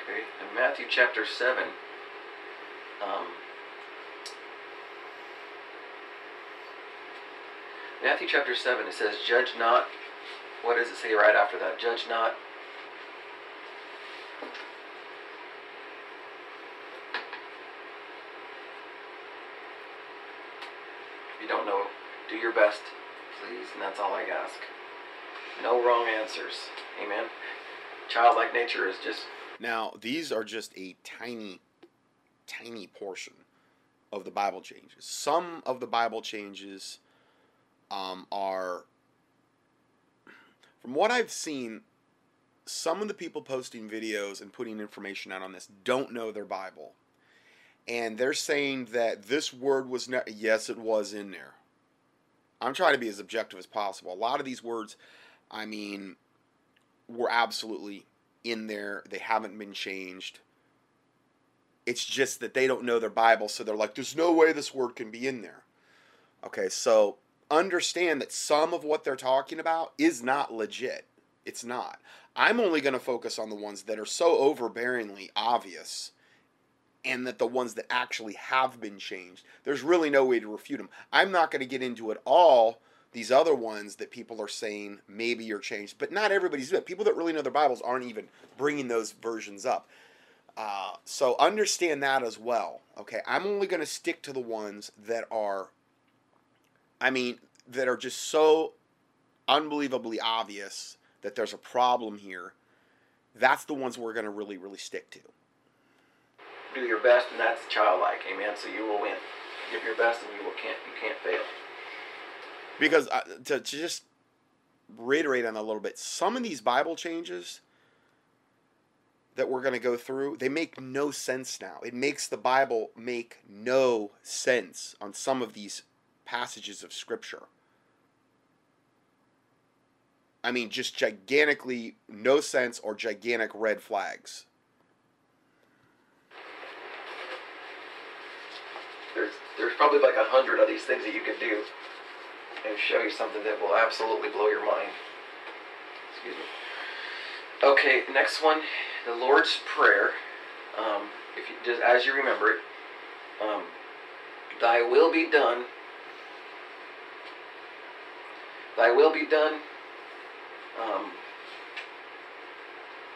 Okay, in Matthew chapter seven. Um, Matthew chapter 7, it says, Judge not. What does it say right after that? Judge not. If you don't know, do your best, please, that's all I ask. No wrong answers. Amen. Childlike nature is just Now, these are just a tiny, tiny portion of the Bible changes. Some of the Bible changes um, are, from what I've seen, some of the people posting videos and putting information out on this don't know their Bible. And they're saying that this word was not, yes, it was in there. I'm trying to be as objective as possible. A lot of these words, I mean, were absolutely in there. They haven't been changed. It's just that they don't know their Bible, so they're like, there's no way this word can be in there. Okay, so understand that some of what they're talking about is not legit. It's not. I'm only going to focus on the ones that are so overbearingly obvious and that the ones that actually have been changed, there's really no way to refute them. I'm not going to get into it all these other ones that people are saying maybe are changed, but not everybody's doing it. People that really know their Bibles aren't even bringing those versions up. Uh, so understand that as well. Okay, I'm only going to stick to the ones that are, I mean, that are just so unbelievably obvious that there's a problem here. That's the ones we're going to really, really stick to. Do your best, and that's childlike. Amen. So you will win. Give your best, and you will can't you can't fail. because uh, to, to just reiterate on that a little bit. Some of these Bible changes that we're going to go through, they make no sense now. It makes the Bible make no sense on some of these passages of Scripture. I mean, just gigantically no sense or gigantic red flags. There's there's probably like a hundred of these things that you can do and show you something that will absolutely blow your mind. Excuse me. Okay, next one, the Lord's Prayer. Um, if you just as you remember it, um, Thy will be done. Thy will be done. Um,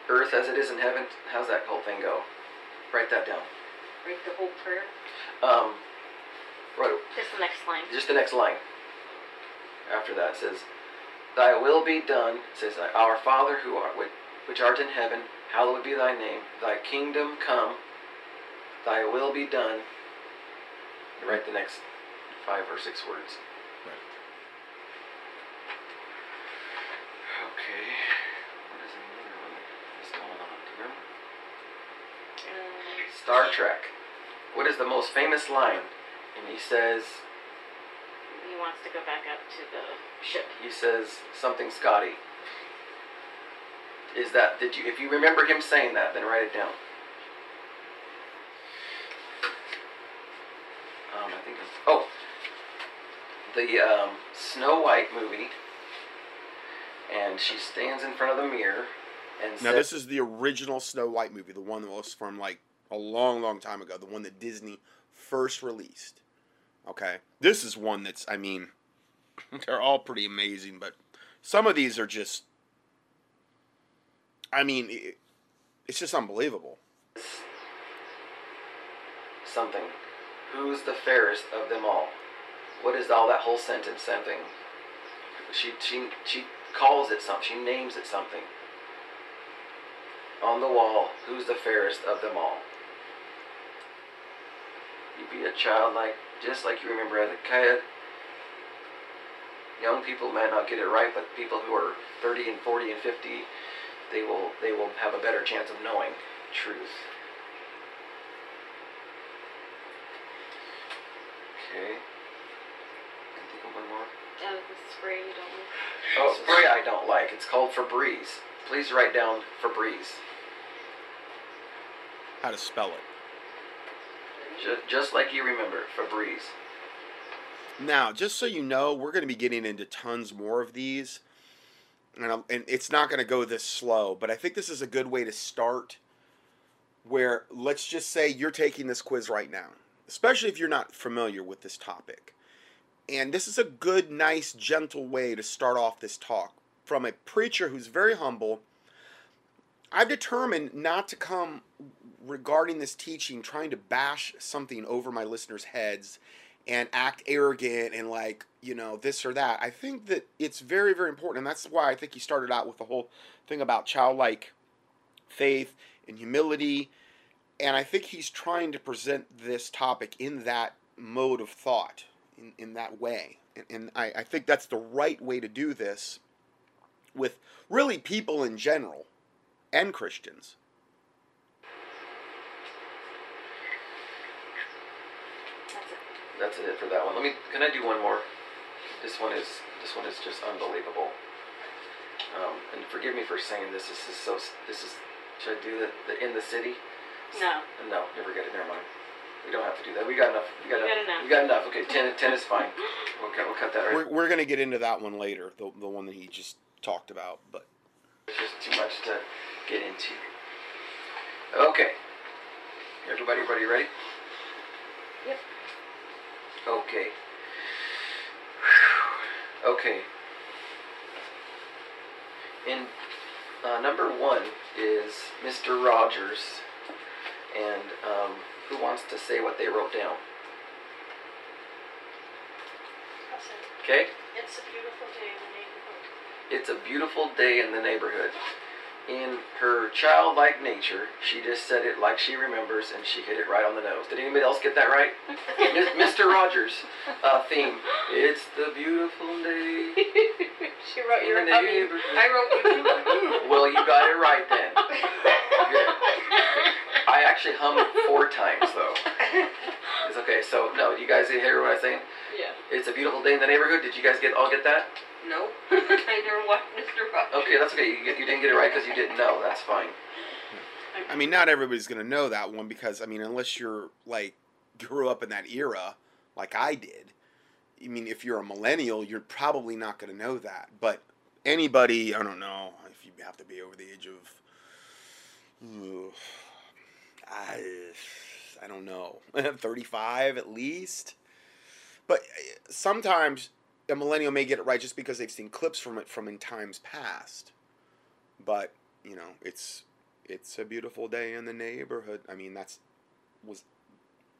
earth as it is in heaven. How's that whole thing go? Write that down. Write the whole prayer. Um, right, Just the next line. just the next line. After that it says thy will be done says our father who art which, which art in heaven hallowed be thy name. Thy kingdom come. Thy will be done. You write the next five or six words. Right. okay. What is another one that's going on do you remember Uh, star trek. What is the most famous line and he says he wants to go back up to the ship. he says something Scotty. Is that did you if you remember him saying that, then write it down. Um, I think it's oh the um, Snow White movie, and she stands in front of the mirror and says Now, says, this is the original Snow White movie, the one that was from like a long, long time ago, the one that Disney first released. Okay. This is one that's, I mean, they're all pretty amazing, but some of these are just, I mean, it, it's just unbelievable. something. Who's the fairest of them all? What is all that whole sentence something? She she she calls it something. She names it something. On the wall, who's the fairest of them all? You be a child like just like you remember as a kid. Young people might not get it right, but people who are 30 and 40 and 50, they will they will have a better chance of knowing truth. Okay. Can think of one more. Uh, the spray you don't like. Oh, spray I don't like. It's called Febreze. Please write down Febreze. How to spell it. Just, just like you remember, Febreze. Now, just so you know, we're going to be getting into tons more of these. And, and it's not going to go this slow, but I think this is a good way to start. Where let's just say you're taking this quiz right now, especially if you're not familiar with this topic. And this is a good, nice, gentle way to start off this talk from a preacher who's very humble. I've determined not to come regarding this teaching trying to bash something over my listeners' heads and act arrogant and like you know this or that. I think that it's very very important and that's why i think he started out with the whole thing about childlike faith and humility and i think he's trying to present this topic in that mode of thought in, in that way. And, and I, I think that's the right way to do this with really people in general and christians That's it. That's it for that one. Let me. Can I do one more? This one is. This one is just unbelievable. Um, and forgive me for saying this. This is so. This is. Should I do the, the in the city? No. No, never get it. Never mind. We don't have to do that. We got enough. We got, We got enough. enough. We got enough. Okay, ten. Ten is fine. We'll, we'll cut that. Right. We're, we're going to get into that one later the, the one that he just talked about but It's just too much to get into. Okay. Everybody, everybody ready? Yep. Okay. Okay. In uh, number one is Mr. Rogers, and um, who wants to say what they wrote down? Okay. It's a beautiful day in the neighborhood. It's a beautiful day in the neighborhood. In her childlike nature, she just said it like she remembers, and she hit it right on the nose. Did anybody else get that right? Mr. Rogers' uh, theme. It's the beautiful day. she wrote your humming. neighborhood. I wrote. Well, you got it right then. Good. I actually hummed four times though. It's okay. So no, you guys hear what I'm saying? yeah. It's a beautiful day in the neighborhood. Did you guys get all get that? Nope. I never watched Mr. Rogers. Okay, that's okay. You, you didn't get it right because you didn't know. That's fine. I mean, not everybody's gonna know that one because I mean, unless you're like grew up in that era, like I did. I mean, if you're a millennial, you're probably not gonna know that. But anybody, I don't know if you have to be over the age of, I, I don't know, thirty-five at least. But uh, sometimes a millennial may get it right just because they've seen clips from it from in times past. But you know, it's it's a beautiful day in the neighborhood. I mean, that's was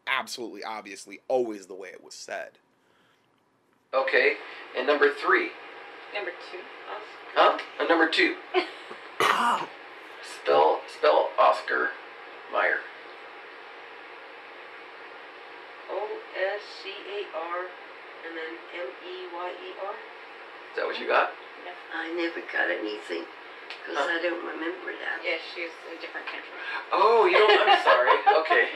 absolutely obviously always the way it was said. Okay, and number three, Number two. huh? And number two. spell spell Oscar Meyer. O S C A R and then M E Y E R. Is that what you got? I never got anything because Huh? I don't remember that. Yeah, she's in a different country. Oh, you don't. I'm sorry. Okay.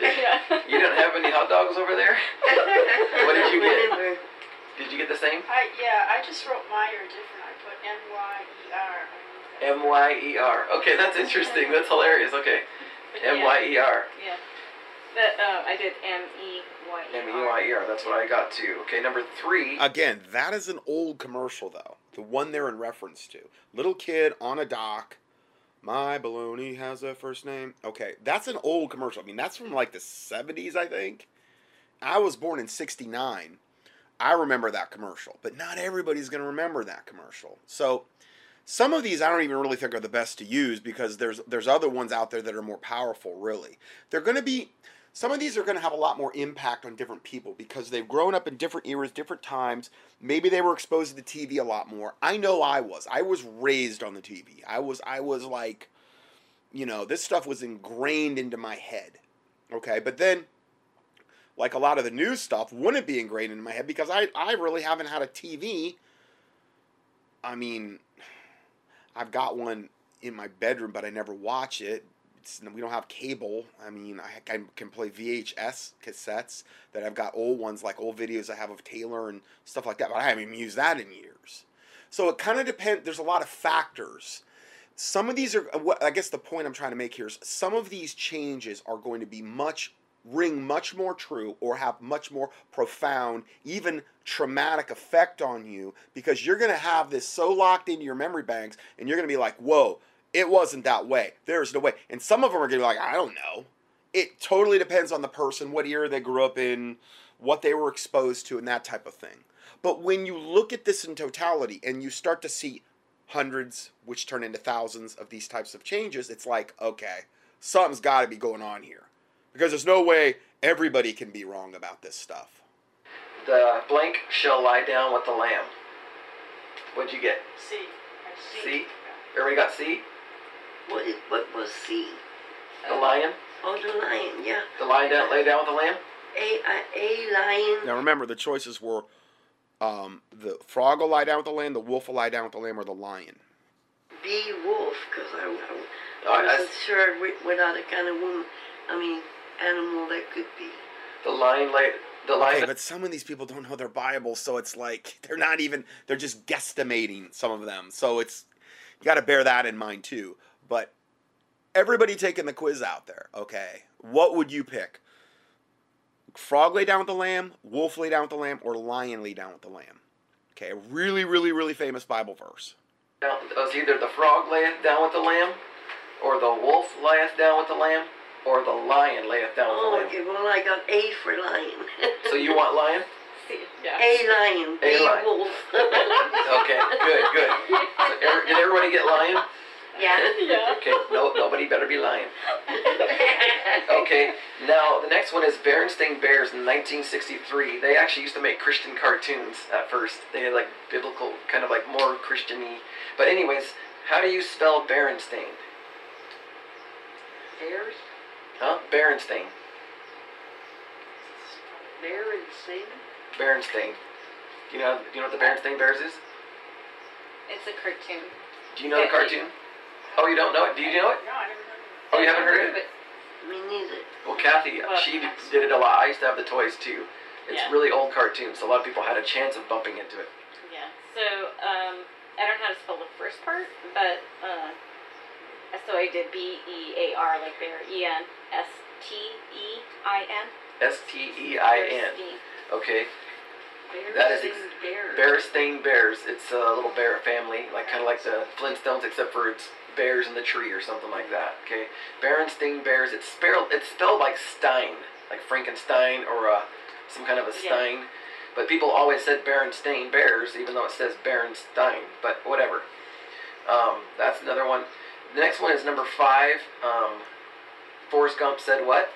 yeah. You don't have any hot dogs over there? What did you I get? Remember, Did you get the same? I yeah, I just wrote Meyer different. I put M Y E R. M Y E R. Okay, that's interesting. That's hilarious. Okay. M Y E R. Yeah. That uh, I did M E Y E R. M E Y E R. That's what I got too. Okay, number three. Again, that is an old commercial though. The one they're in reference to. Little kid on a dock. My baloney has a first name. Okay, that's an old commercial. I mean, that's from like the 70s, I think. I was born in 69. I remember that commercial, but not everybody's going to remember that commercial. So, some of these I don't even really think are the best to use because there's there's other ones out there that are more powerful, really. They're going to be some of these are going to have a lot more impact on different people because they've grown up in different eras, different times. Maybe they were exposed to the TV a lot more. I know I was. I was raised on the TV. I was I was like you know, this stuff was ingrained into my head. Okay? But then like a lot of the news stuff wouldn't be ingrained into my head because I I really haven't had a TV. I mean, I've got one in my bedroom, but I never watch it. It's, we don't have cable. I mean, I can, play VHS cassettes that I've got old ones, like old videos I have of Taylor and stuff like that, but I haven't even used that in years. So it kind of depends. There's a lot of factors. Some of these are, uh, what I guess the point I'm trying to make here is some of these changes are going to be much, ring much more true or have much more profound, even traumatic effect on you because you're going to have this so locked into your memory banks and you're going to be like, whoa, it wasn't that way. There's no way. And some of them are going to be like, I don't know. It totally depends on the person, what era they grew up in, what they were exposed to, and that type of thing. But when you look at this in totality and you start to see hundreds, which turn into thousands of these types of changes, it's like, okay, something's got to be going on here. Because there's no way everybody can be wrong about this stuff. The blank shall lie down with the lamb. What'd you get? C. C. Everybody got C? What, is, what was C? The lion? Oh, the lion, yeah. The lion down, lay down with the lamb? A, a, a lion. Now remember, the choices were um, the frog will lie down with the lamb, the wolf will lie down with the lamb, or the lion. B wolf, because I, I, I I- wasn't sure wi- what other kind of woman, I mean, animal that could be. The lion lay. The lion. Okay, but some of these people don't know their Bible, so it's like they're not even they're just guesstimating some of them. So it's you got to bear that in mind too. But everybody taking the quiz out there, okay? What would you pick? Frog lay down with the lamb, wolf lay down with the lamb, or lion lay down with the lamb? Okay, a really, really, really famous Bible verse. down, it was oh, either the frog layeth down with the lamb, or the wolf layeth down with the lamb, or the lion layeth down with the Oh, lamb. okay, well, I got A for lion. So you want lion? Yeah. A lion, A lion. wolf. Okay, good, good. So er, did everybody get lion? Yeah. Yeah. Okay, no, nobody better be lying. Okay, now the next one is Berenstain Bears in 1963. They actually used to make Christian cartoons at first. They had like biblical, kind of like more Christiany. But anyways, How do you spell Berenstain? Bears? Huh? Berenstain. Bear and Sing? Berenstain. Do you know? Do you know what the Berenstain Bears is? It's a cartoon. Do you know the Yeah, cartoon? Oh, you don't know it? Do you know it? No, I never heard of Oh, you haven't heard it? Me neither. Well, Kathy, Well, she did it a lot. I used to have the toys too. It's Yeah. really old cartoons, so a lot of people had a chance of bumping into it. Yeah. So um, I don't know how to spell the first part, but uh, so I did B E A R like bear E N S T E I N. S T E I N. Okay. Bear That is Sing ex- Bear. Berenstain Bears. It's a little bear family, like kind of like the Flintstones, except for it's bears in the tree or something like that. Okay. Berenstain Bears. It's spelled. It's spelled like Stein, like Frankenstein or uh, some kind of a Yeah. Stein. But people always said Berenstain Bears, even though it says Berenstein. But whatever. Um, that's another one. The next one is number five. Um, Forrest Gump said what?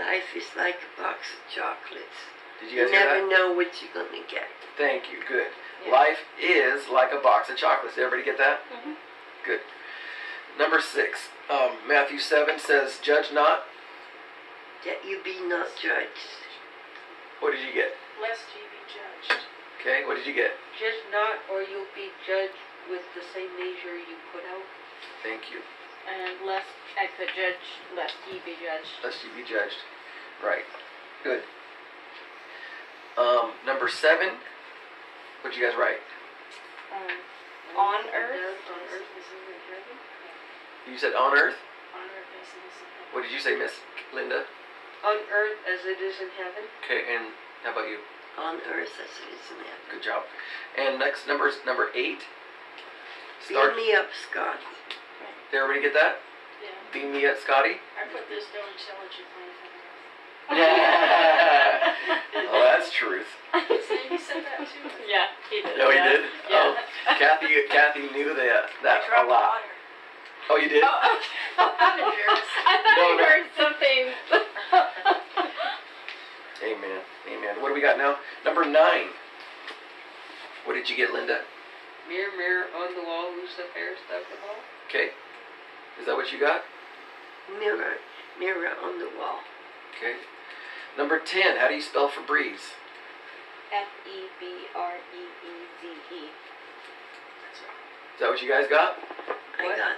Life is like a box of chocolates. Did you You guys that? never know what you're gonna get. Thank you. Good. Yeah. Life is like a box of chocolates. Did everybody get that? Mhm. Good. Number six. Um, Matthew seven says, "Judge not." That you be not judged. What did you get? it. Lest ye be judged. Okay. What did you get? Judge not, or you'll be judged with the same measure you put out. Thank you. And lest I could judge, lest ye be judged. Lest you be judged. Right. Good. Um, number seven. What did you guys write? Um, on And earth. On earth as it is in heaven. You said on earth. On earth as it is in heaven. What did you say, Miss Linda? On earth as it is in heaven. Okay. And how about you? On earth as it is in heaven. Good job. And next number is number eight. Beam Start. me up, Scott. Did everybody get that? Yeah. Beam me up, Scotty. I put this down intelligently. oh, that's truth. See, he said that too. Yeah, he did. No, he yeah. did. Yeah. Oh, Kathy, Kathy knew that that I a dropped lot. water. Oh, you did. Oh, oh. I'm embarrassed. I thought No, I no. heard something. Amen. Amen. What do we got now? Number nine. What did you get, Linda? Mirror, mirror on the wall, who's the fairest of them all? Okay. Is that what you got? Mirror, mirror on the wall. Okay. Number ten. How do you spell Febreze? F E B R E E Z E. That's right. Is that what you guys got? I What? got,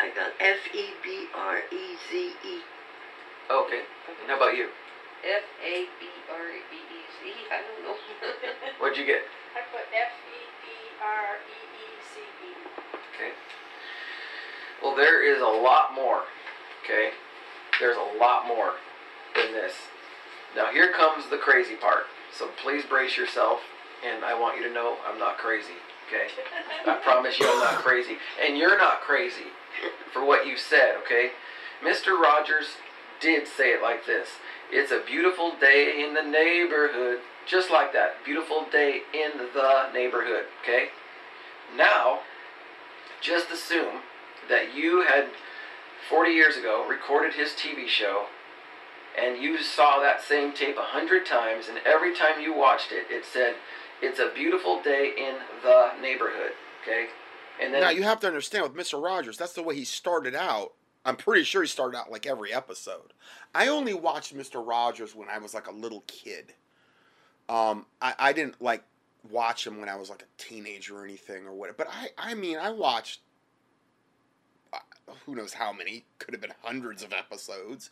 I got F E B R E Z E. Oh, okay. And how about you? F A B R E E Z. I don't know. What'd you get? I put F E B R E E C E. Okay. Well, there is a lot more. Okay. There's a lot more than this. Now, here comes the crazy part. So please brace yourself, and I want you to know I'm not crazy. Okay. I promise you I'm not crazy. And you're not crazy for what you said, okay? Mr. Rogers did say it like this It's a beautiful day in the neighborhood. Just like that. Beautiful day in the neighborhood, okay? Now, just assume that you had 40 years ago recorded his TV show and you saw that same tape a hundred times, and every time you watched it, it said, It's a beautiful day in the neighborhood, okay? And then Now you have to understand with Mr. Rogers, that's the way he started out. I'm pretty sure he started out like every episode. I only watched Mr. Rogers when I was like a little kid. Um, I, I didn't like watch him when I was like a teenager or anything or what. But I, I mean, I watched uh, who knows how many could have been hundreds of episodes.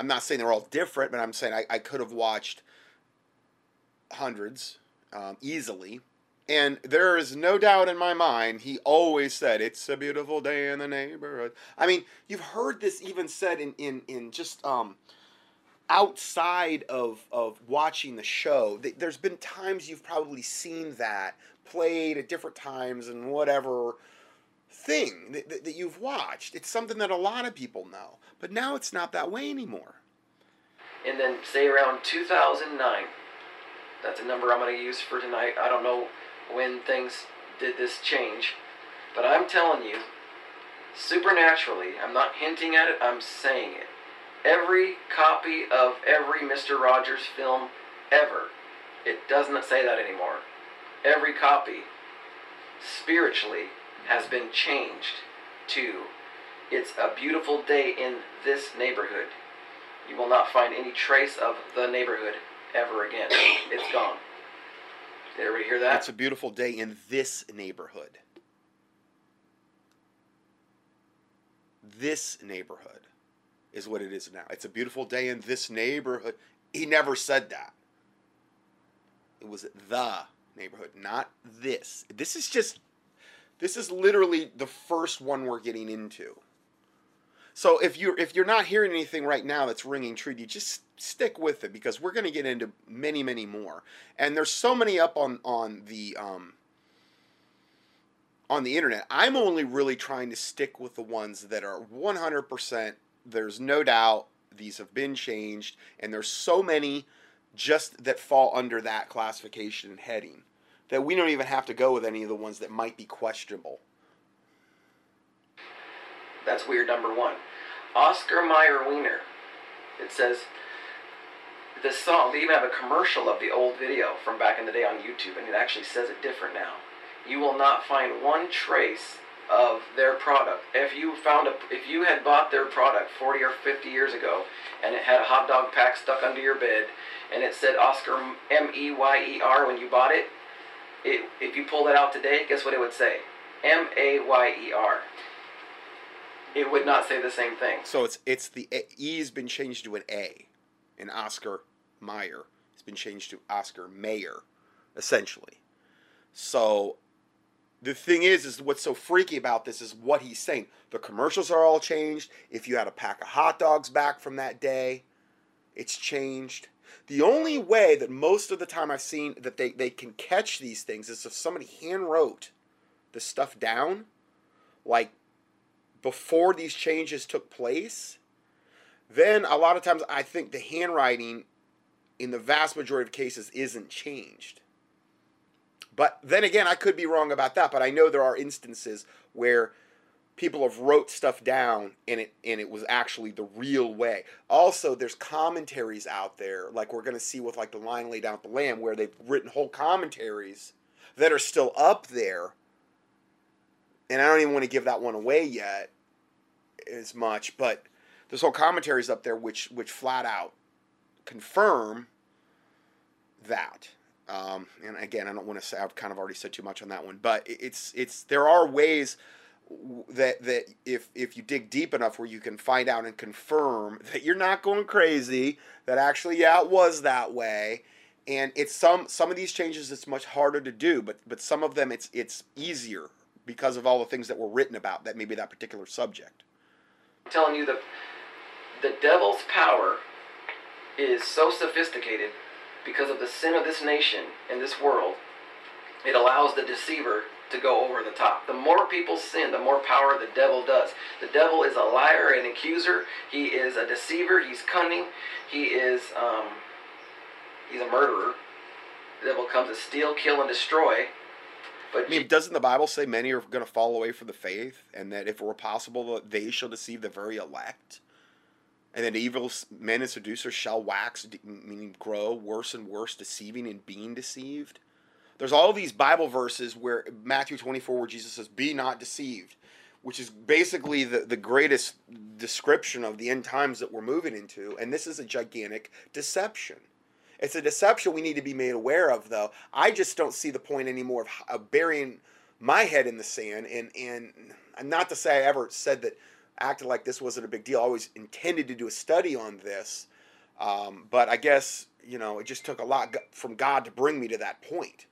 I'm not saying they're all different, but I'm saying I, I could have watched hundreds um, easily. And there is no doubt in my mind, he always said, It's a beautiful day in the neighborhood. I mean, you've heard this even said in, in, in just um, outside of, of watching the show. There's been times you've probably seen that played at different times and whatever thing that, that, that you've watched. It's something that a lot of people know. But now it's not that way anymore. and then say around 2009. That's a number I'm going to use for tonight. I don't know when things did this change, but I'm telling you, supernaturally, I'm not hinting at it, I'm saying it. Every copy of every Mr. Rogers film ever, it doesn't say that anymore. Every copy spiritually has been changed to it's a beautiful day in this neighborhood. You will not find any trace of the neighborhood ever again. It's gone. Did everybody hear that? It's a beautiful day in this neighborhood. This neighborhood is what it is now. It's a beautiful day in this neighborhood. He never said that. It was the neighborhood, not this. This is just, this is literally the first one we're getting into. So if you're if you're not hearing anything right now that's ringing true, you just stick with it because we're going to get into many many more. And there's so many up on on the um, on the internet. I'm only really trying to stick with the ones that are 100%. There's no doubt these have been changed, and there's so many just that fall under that classification and heading that we don't even have to go with any of the ones that might be questionable. That's weird number one. Oscar Mayer Wiener. It says the song. They even have a commercial of the old video from back in the day on YouTube, and it actually says it different now. You will not find one trace of their product. If you found a, if you had bought their product 40 or 50 years ago, and it had a hot dog pack stuck under your bed, and it said Oscar M E Y E R when you bought it, it, if you pull that out today, guess what it would say? M A Y E R. It would not say the same thing. So it's it's the E has been changed to an A, and Oscar Mayer has been changed to Oscar Mayer, essentially. So the thing is, is what's so freaky about this is what he's saying. The commercials are all changed. If you had a pack of hot dogs back from that day, it's changed. The only way that most of the time I've seen that they, they can catch these things is if somebody hand wrote the stuff down, like before these changes took place, then a lot of times I think the handwriting in the vast majority of cases isn't changed. But then again, I could be wrong about that, but I know there are instances where people have wrote stuff down and it and it was actually the real way. Also, there's commentaries out there, like we're gonna see with like the line laid down at the lamb, where they've written whole commentaries that are still up there. And I don't even want to give that one away yet as much, but there's whole commentaries up there which which flat out confirm that. Um, and again, I don't want to say I've kind of already said too much on that one, but it's it's there are ways that that if if you dig deep enough where you can find out and confirm that you're not going crazy, that actually yeah it was that way, and it's some some of these changes it's much harder to do, but but some of them it's it's easier because of all the things that were written about that maybe that particular subject. I'm telling you the the devil's power is so sophisticated because of the sin of this nation and this world. It allows the deceiver to go over the top. The more people sin, the more power the devil does. The devil is a liar, an accuser. He is a deceiver. He's cunning. He is um, he's a murderer. The devil comes to steal, kill, and destroy. But I mean, doesn't the Bible say many are going to fall away from the faith, and that if it were possible, they shall deceive the very elect, and that evil men and seducers shall wax, meaning grow worse and worse, deceiving and being deceived? There's all these Bible verses where Matthew 24, where Jesus says, "Be not deceived," which is basically the the greatest description of the end times that we're moving into, and this is a gigantic deception. It's a deception we need to be made aware of, though. I just don't see the point anymore of, of burying my head in the sand. And, and not to say I ever said that acted like this wasn't a big deal. I always intended to do a study on this. Um, but I guess, you know, it just took a lot from God to bring me to that point.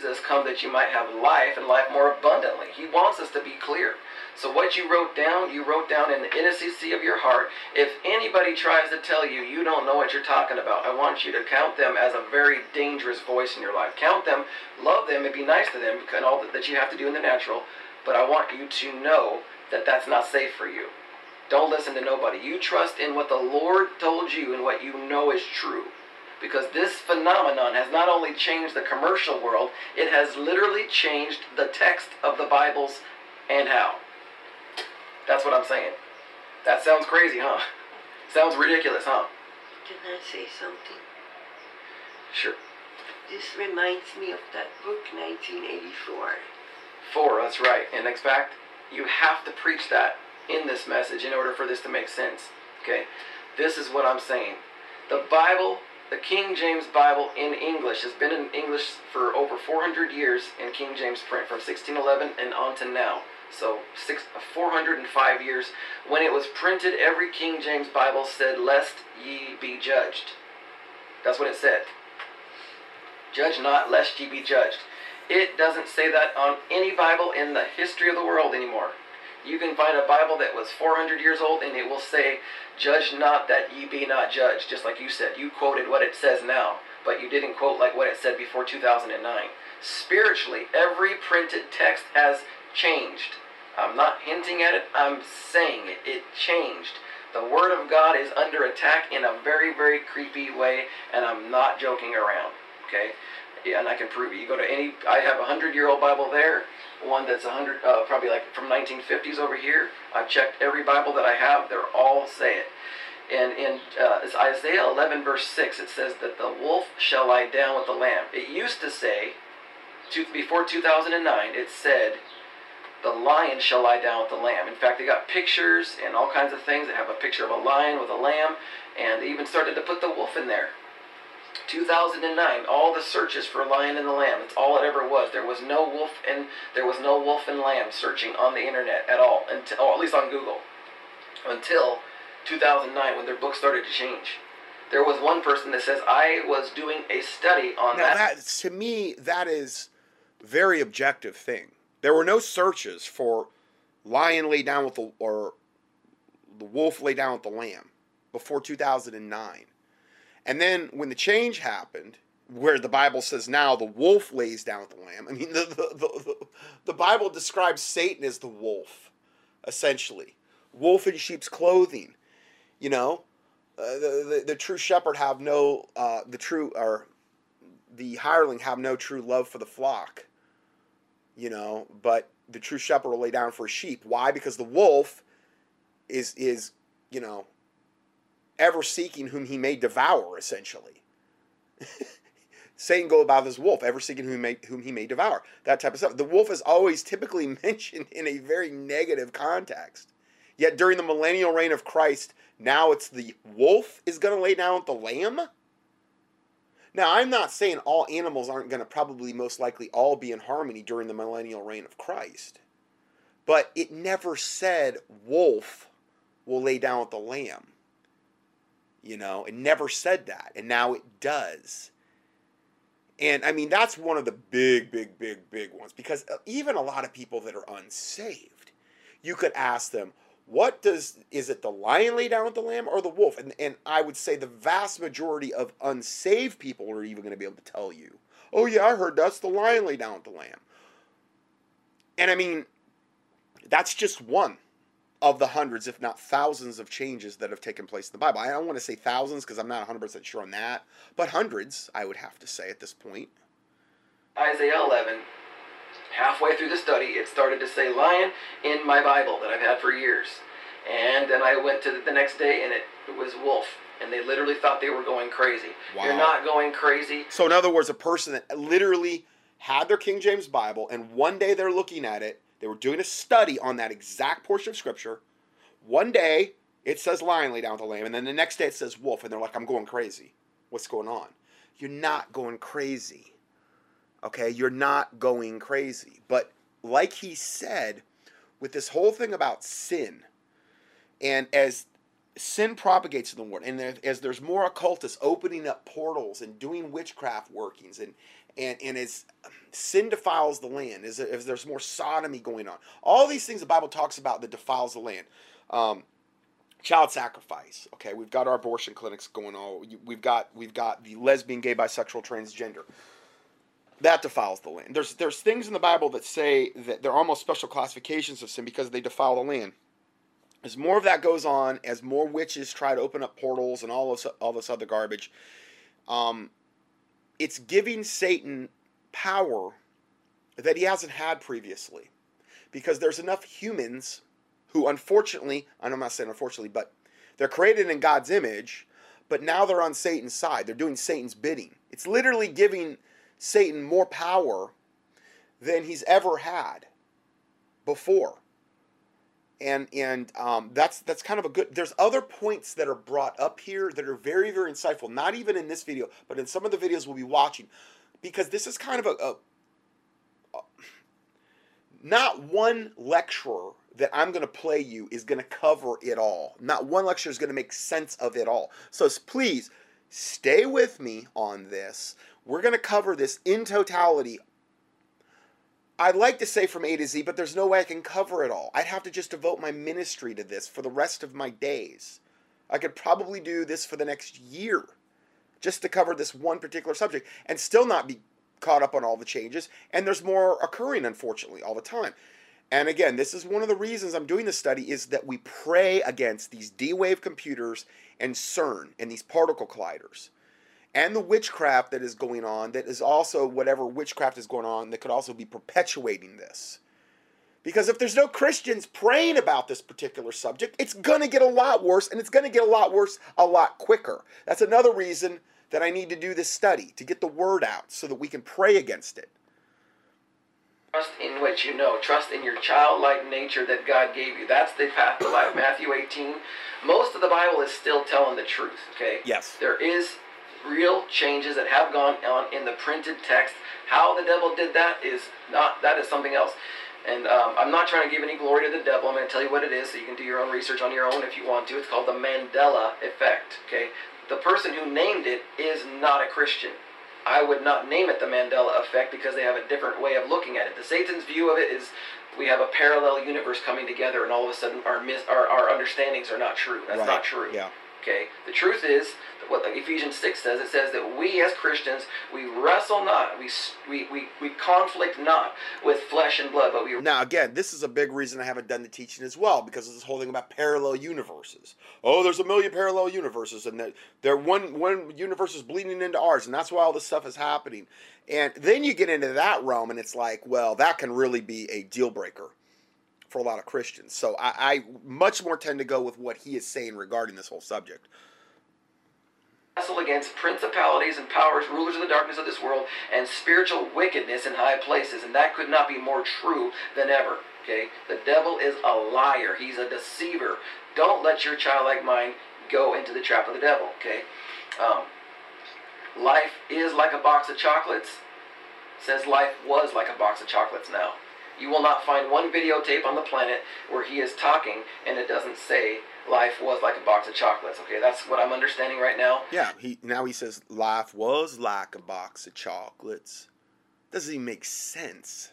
Jesus come that you might have life and life more abundantly. He wants us to be clear. So what you wrote down, you wrote down in the innocency of your heart. If anybody tries to tell you you don't know what you're talking about, I want you to count them as a very dangerous voice in your life. Count them, love them, and be nice to them, and all that you have to do in the natural. But I want you to know that that's not safe for you. Don't listen to nobody. You trust in what the Lord told you and what you know is true because this phenomenon has not only changed the commercial world, it has literally changed the text of the Bibles and how. That's what I'm saying. That sounds crazy, huh? Sounds ridiculous, huh? Can I say something? Sure. This reminds me of that book, 1984. Four, that's right. And in fact, you have to preach that in this message in order for this to make sense. Okay? This is what I'm saying. The Bible, the King James Bible in English, has been in English for over 400 years in King James print, from 1611 and on to now. So six, uh, 405 years. When it was printed, every King James Bible said, Lest ye be judged. That's what it said. Judge not, lest ye be judged. It doesn't say that on any Bible in the history of the world anymore. You can find a Bible that was 400 years old and it will say, Judge not that ye be not judged, just like you said. You quoted what it says now, but you didn't quote like what it said before 2009. Spiritually, every printed text has changed. I'm not hinting at it, I'm saying it. It changed. The Word of God is under attack in a very, very creepy way, and I'm not joking around. Okay? Yeah, and I can prove it. You go to any, I have a hundred year old Bible there, one that's a hundred, uh, probably like from 1950s over here. I've checked every Bible that I have; they're all say it. And in uh, Isaiah 11 verse 6, it says that the wolf shall lie down with the lamb. It used to say, to, before 2009, it said, the lion shall lie down with the lamb. In fact, they got pictures and all kinds of things. They have a picture of a lion with a lamb, and they even started to put the wolf in there. 2009, all the searches for lion and the lamb. It's all it ever was. There was no wolf and there was no wolf and lamb searching on the internet at all, until, or at least on Google, until 2009 when their book started to change. There was one person that says I was doing a study on Now that. that to me that is very objective thing. There were no searches for lion lay down with the or the wolf lay down with the lamb before 2009. And then when the change happened, where the Bible says now the wolf lays down with the lamb. I mean, the, the, the, the, Bible describes Satan as the wolf, essentially. Wolf in sheep's clothing. You know, uh, the, the, the true shepherd have no, uh, the true, or the hireling have no true love for the flock. You know, but the true shepherd will lay down for a sheep. Why? Because the wolf is, is you know, ever seeking whom he may devour, essentially. Satan go about this wolf, ever seeking whom may, whom he may devour. That type of stuff. The wolf is always typically mentioned in a very negative context. Yet during the millennial reign of Christ, now it's the wolf is going to lay down with the lamb. Now, I'm not saying all animals aren't going to probably most likely all be in harmony during the millennial reign of Christ. But it never said wolf will lay down with the lamb. You know, it never said that, and now it does. And I mean, that's one of the big, big, big, big ones because uh, even a lot of people that are unsaved, you could ask them, what does, is it the lion lay down with the lamb or the wolf? And, and I would say the vast majority of unsaved people are even going to be able to tell you, oh, yeah, I heard that's the lion lay down with the lamb. And I mean, that's just one of the hundreds, if not thousands, of changes that have taken place in the Bible. I don't want to say thousands because I'm not 100% sure on that, but hundreds, I would have to say at this point. Isaiah 11, halfway through the study, it started to say lion in my Bible that I've had for years. And then I went to the next day and it, it was wolf. And they literally thought they were going crazy. Wow. You're not going crazy. So, in other words, a person that literally had their King James Bible, and one day they're looking at it, they were doing a study on that exact portion of Scripture. One day it says lion lay down with the lamb, and then the next day it says wolf, and they're like, I'm going crazy. What's going on? You're not going crazy. Okay? You're not going crazy. But like he said, with this whole thing about sin, and as sin propagates in the world, and as there's more occultists opening up portals and doing witchcraft workings, and and and as sin defiles the land, as, there's more sodomy going on, all these things the Bible talks about that defiles the land. Um, child sacrifice. Okay, we've got our abortion clinics going on. We've got we've got the lesbian, gay, bisexual, transgender. That defiles the land. There's there's things in the Bible that say that they're almost special classifications of sin because they defile the land as more of that goes on, as more witches try to open up portals and all this all this other garbage, um, it's giving Satan power that he hasn't had previously, because there's enough humans who, unfortunately, I'm not saying unfortunately, but they're created in God's image, but now they're on Satan's side. They're doing Satan's bidding. It's literally giving Satan more power than he's ever had before. And and um, that's that's kind of a good. There's other points that are brought up here that are very very insightful. Not even in this video, but in some of the videos we'll be watching, because this is kind of a, a, a not one lecturer that I'm going to play you is going to cover it all. Not one lecture is going to make sense of it all. So please stay with me on this. We're going to cover this in totality. I'd like to say from A to Z, but there's no way I can cover it all. I'd have to just devote my ministry to this for the rest of my days. I could probably do this for the next year just to cover this one particular subject and still not be caught up on all the changes. And there's more occurring, unfortunately, all the time. And again, this is one of the reasons I'm doing this study is that we pray against these D-wave computers and CERN and these particle colliders and the witchcraft that is going on that is also whatever witchcraft is going on that could also be perpetuating this. Because if there's no Christians praying about this particular subject, it's going to get a lot worse and it's going to get a lot worse a lot quicker. That's another reason that I need to do this study to get the word out so that we can pray against it. Trust in what you know. Trust in your childlike nature that God gave you. That's the path to life. Matthew 18. Most of the Bible is still telling the truth, okay? Yes. There is real changes that have gone on in the printed text. How the devil did that is not, that is something else. And um, I'm not trying to give any glory to the devil. I'm going to tell you what it is so you can do your own research on your own if you want to. It's called the Mandela effect, okay? The person who named it is not a Christian. I would not name it the Mandela effect because they have a different way of looking at it. The Satan's view of it is we have a parallel universe coming together, and all of a sudden our mis- our, our understandings are not true. That's Right. not true. Yeah. Okay. The truth is what Ephesians six says. It says that we as Christians we wrestle not, we we we, we conflict not with flesh and blood, but we Now, again, this is a big reason I haven't done the teaching as well because of this whole thing about parallel universes. Oh, there's a million parallel universes, and there one one universe is bleeding into ours, and that's why all this stuff is happening. And then you get into that realm, and it's like, well, that can really be a deal breaker for a lot of Christians. So I, I much more tend to go with what he is saying regarding this whole subject. Wrestle against principalities and powers, rulers of the darkness of this world, and spiritual wickedness in high places. And that could not be more true than ever. Okay? The devil is a liar. He's a deceiver. Don't let your childlike mind go into the trap of the devil. Okay? Um, life is like a box of chocolates. Says life was like a box of chocolates now. You will not find one videotape on the planet where he is talking and it doesn't say life was like a box of chocolates. Okay, that's what I'm understanding right now. Yeah, he now he says life was like a box of chocolates. Doesn't even make sense.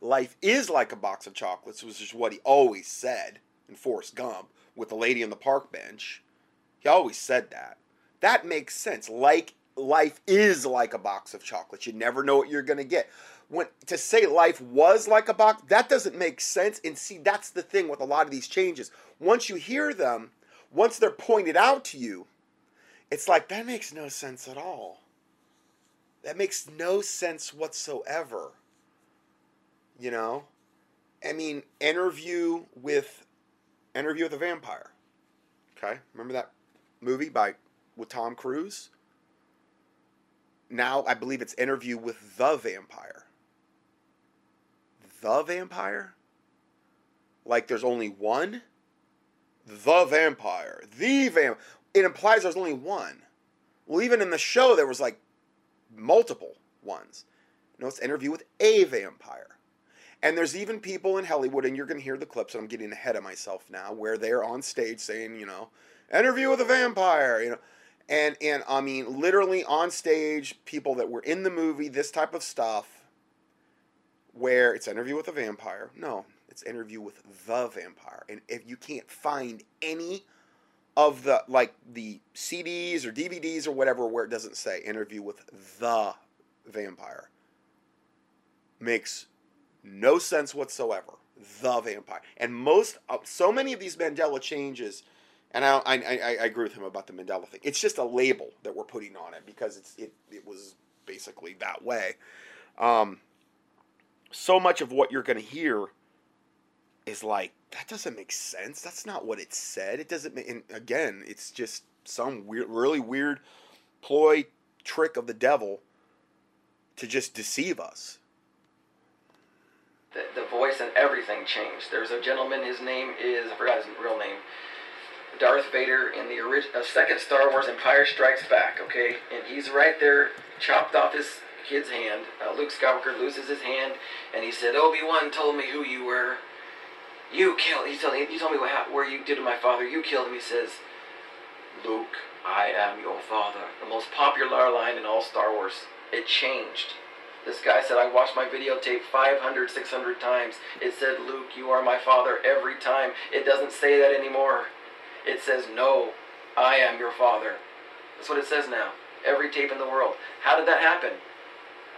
Life is like a box of chocolates, which is what he always said in Forrest Gump with the lady on the park bench. He always said that. That makes sense. Like life is like a box of chocolates. You never know what you're gonna get. When to say life was like a box, that doesn't make sense. And see, that's the thing with a lot of these changes. Once you hear them, once they're pointed out to you, it's like that makes no sense at all. That makes no sense whatsoever. You know? I mean, interview with interview with a vampire. Okay? Remember that movie by with Tom Cruise? Now I believe it's interview with the vampire. The vampire? Like there's only one? The vampire. The vamp it implies there's only one. Well, even in the show, there was like multiple ones. No, it's interview with a vampire. And there's even people in Hollywood, and you're going to hear the clips, and I'm getting ahead of myself now, where they're on stage saying, you know, interview with a vampire, you know. And, and I mean, literally on stage, people that were in the movie, this type of stuff, where it's interview with a vampire. No, it's interview with the vampire. And if you can't find any of the like the CDs or DVDs or whatever where it doesn't say interview with the vampire makes no sense whatsoever. The vampire and most uh, so many of these Mandela changes, and I, I I I agree with him about the Mandela thing. It's just a label that we're putting on it because it's it it was basically that way. Um, so much of what you're going to hear is like that doesn't make sense. That's not what it said. It doesn't make. And again, it's just some weird, really weird ploy trick of the devil to just deceive us. The, the voice and everything changed. There's a gentleman. His name is I forgot his real name. Darth Vader in the orig- uh, second Star Wars Empire Strikes Back. Okay, and he's right there, chopped off his kid's hand. Uh, Luke Skywalker loses his hand, and he said, "Obi Wan told me who you were. You killed. He told, he told me what where you did to my father. You killed him." He says, "Luke, I am your father." The most popular line in all Star Wars. It changed. This guy said, I watched my videotape 500, 600 times. It said, Luke, you are my father every time. It doesn't say that anymore. It says, No, I am your father. That's what it says now. Every tape in the world. How did that happen?